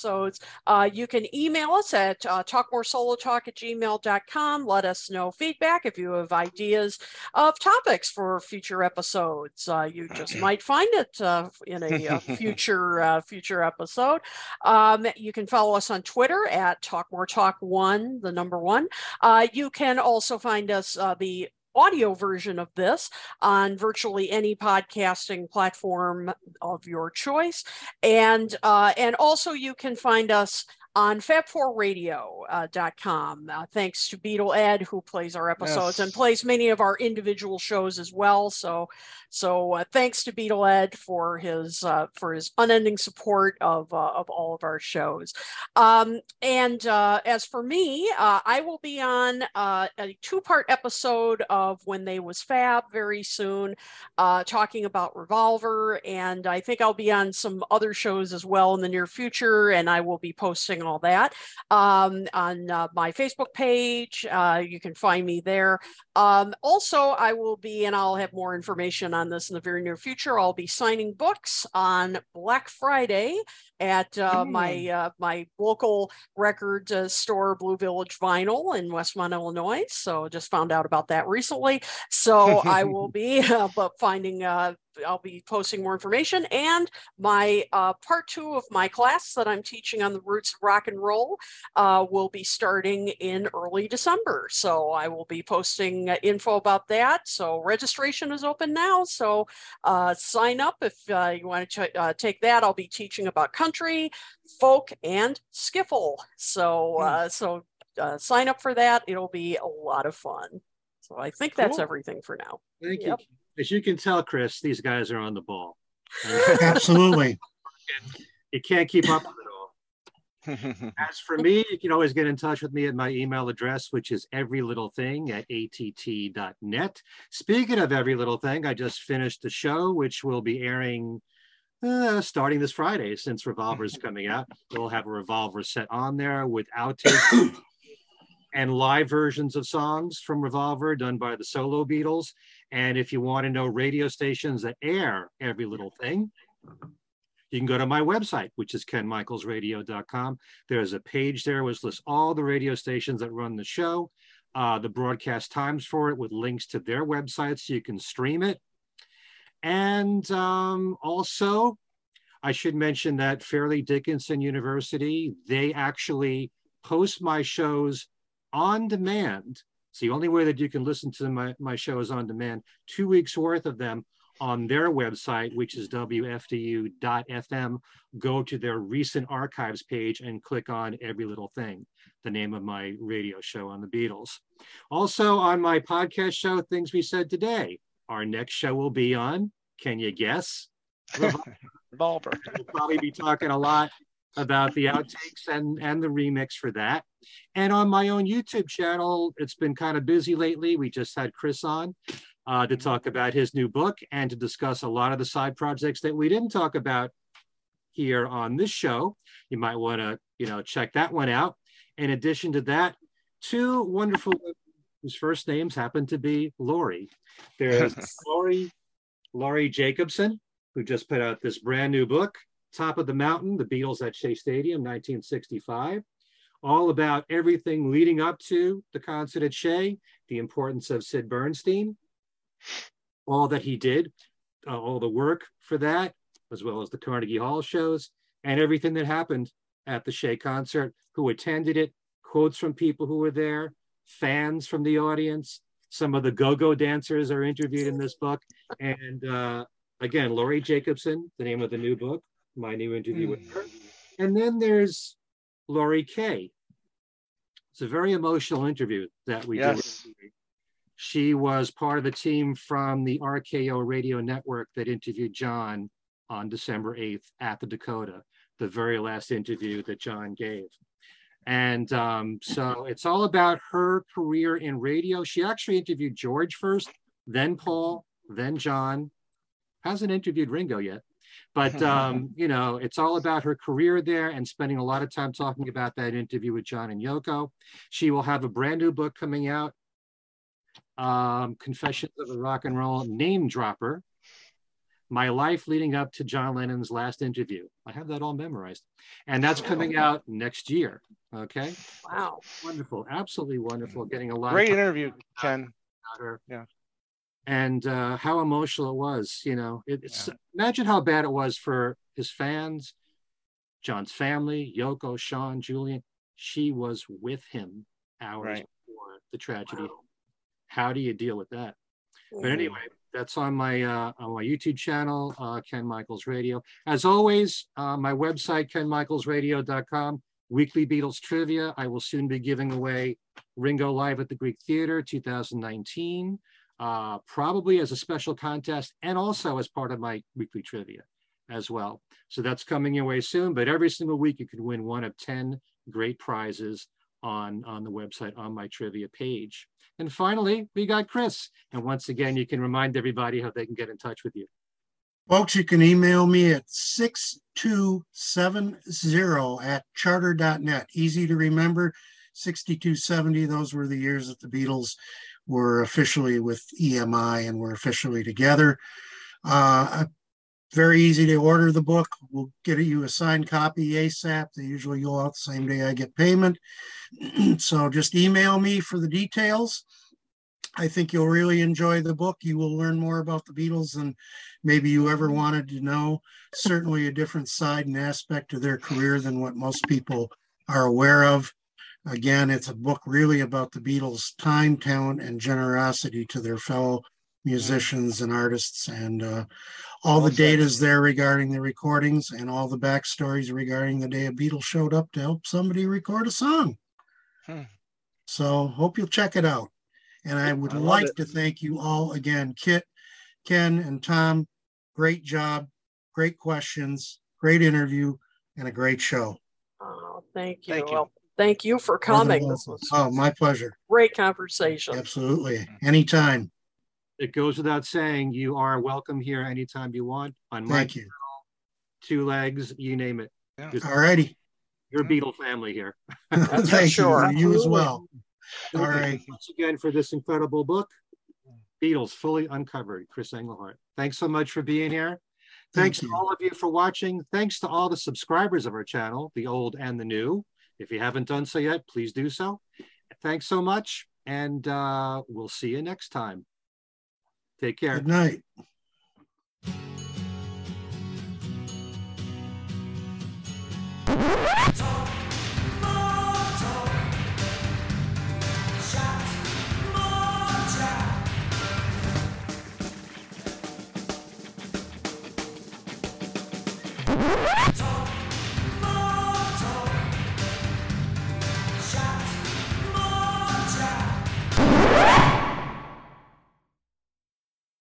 Uh, you can email us at uh, talkmoresolotalk at gmail.com. Let us know feedback if you have ideas of topics for future episodes. Uh, you just might find it uh, in a, uh future uh, future episode. Um, you can follow us on Twitter at Talk More Talk One, the number one. Uh, you can also find us uh, the audio version of this on virtually any podcasting platform of your choice. And uh, and also you can find us on fab4radio.com uh, thanks to Beatle Ed who plays our episodes and plays many of our individual shows as well so so uh, thanks to Beatle Ed for his uh, for his unending support of uh, of all of our shows um, and uh, as for me, uh, I will be on uh, a two part episode of When They Was Fab very soon, uh, talking about Revolver. And I think I'll be on some other shows as well in the near future. And I will be posting all that um, on uh, my Facebook page. Uh, you can find me there. Um, also, I will be, and I'll have more information on this in the very near future. I'll be signing books on Black Friday at uh, my uh, my local record uh, store, Blue Village Vinyl in Westmont, Illinois. So just found out about that recently. So I will be uh, but finding. I'll be posting more information and my uh, part two of my class that I'm teaching on the roots of rock and roll uh, will be starting in early December. So I will be posting uh, info about that. So registration is open now. So uh, sign up if uh, you want to uh, take that. I'll be teaching about country, folk, and skiffle. So uh, so uh, sign up for that. It'll be a lot of fun. So I think that's everything for now. Thank Yep. you. As you can tell, Chris, these guys are on the ball. Absolutely. You can't keep up with it all. As for me, you can always get in touch with me at my email address, which is everylittlething at att.net. Speaking of every little thing, I just finished the show, which will be airing uh, starting this Friday since Revolver is coming out. We'll have a Revolver set on there with outtakes and live versions of songs from Revolver done by the solo Beatles. And if you want to know radio stations that air every little thing, you can go to my website, which is kenmichaelsradio.com. There's a page there which lists all the radio stations that run the show, uh, the broadcast times for it with links to their websites so you can stream it. And um, also, I should mention that Fairleigh Dickinson University, they actually post my shows on demand. It's the only way that you can listen to my, my show is on demand, two weeks worth of them on their website, which is wfdu.fm. Go to their recent archives page and click on Every Little Thing, the name of my radio show on the Beatles. Also, on my podcast show, Things We Said Today, our next show will be on, can you guess? Revolver. We'll probably be talking a lot about the outtakes and, and the remix for that. And on my own YouTube channel, it's been kind of busy lately. We just had Chris on uh, to talk about his new book and to discuss a lot of the side projects that we didn't talk about here on this show. You might want to, you know, check that one out. In addition to that, two wonderful whose first names happen to be Lori. There's Lori, Laurie Jacobson, who just put out this brand new book, Top of the Mountain, The Beatles at Shea Stadium, 1965, all about everything leading up to the concert at Shea, the importance of Sid Bernstein, all that he did, uh, all the work for that, as well as the Carnegie Hall shows, and everything that happened at the Shea concert, who attended it, quotes from people who were there, fans from the audience. Some of the go-go dancers are interviewed in this book. And uh, again, Laurie Jacobson, the name of the new book, my new interview with her. And then there's Laurie Kaye. It's a very emotional interview that we Yes. did. She was part of the team from the RKO radio network that interviewed John on December 8th at the Dakota, the very last interview that John gave. And um, so it's all about her career in radio. She actually interviewed George first, then Paul, then John. Hasn't interviewed Ringo yet. But, um, you know, it's all about her career there and spending a lot of time talking about that interview with John and Yoko. She will have a brand new book coming out um, Confessions of a Rock and Roll Name Dropper, My Life Leading Up to John Lennon's Last Interview. I have that all memorized. And that's coming out next year. Okay. Wow. Wonderful. Absolutely wonderful. Getting a lot Great of interview, Ken. about her. Yeah. And uh, how emotional it was, you know. It, it's imagine how bad it was for his fans, John's family, Yoko, Sean, Julian. She was with him hours Right. before the tragedy. How do you deal with that? But Mhm. anyway, that's on my uh, on my YouTube channel, uh, Ken Michaels Radio. As always, uh, my website, kenmichaelsradio.com, weekly Beatles trivia. I will soon be giving away Ringo Live at the Greek Theater 2019, uh, probably as a special contest and also as part of my weekly trivia as well. So that's coming your way soon. But every single week, you can win one of 10 great prizes on, on the website on my trivia page. And finally, we got Chris. And once again, you can remind everybody how they can get in touch with you. Folks, you can email me at 6270 at charter.net. Easy to remember, 6270. Those were the years that the Beatles were officially with EMI and we're officially together. Uh, very easy to order the book. We'll get you a signed copy ASAP. They usually go out the same day I get payment. so just email me for the details. I think you'll really enjoy the book. You will learn more about the Beatles than maybe you ever wanted to know. Certainly a different side and aspect of their career than what most people are aware of. Again, it's a book really about the Beatles' time, talent, and generosity to their fellow musicians and artists. And uh, all the data is there regarding the recordings and all the backstories regarding the day a Beatle showed up to help somebody record a song. Hmm. So hope you'll check it out. And I would I like it. to thank you all again, Kit, Ken, and Tom. Great job, great questions, great interview, and a great show. Oh, thank you. Thank you. Well, thank you for coming. This was Oh, my pleasure. great conversation. Absolutely. Anytime. It goes without saying, you are welcome here anytime you want on my Thank you. two legs, you name it. Yeah. Just All righty. your Beatle family here. for Thank sure. you. You as well. All Okay, right. Once again, for this incredible book, Beatles Fully Uncovered, Chris Engelhardt. Thanks so much for being here. Thanks Thank to all of you for watching. Thanks to all the subscribers of our channel, the old and the new. If you haven't done so yet, please do so. Thanks so much, and uh, we'll see you next time. Take care. Good night.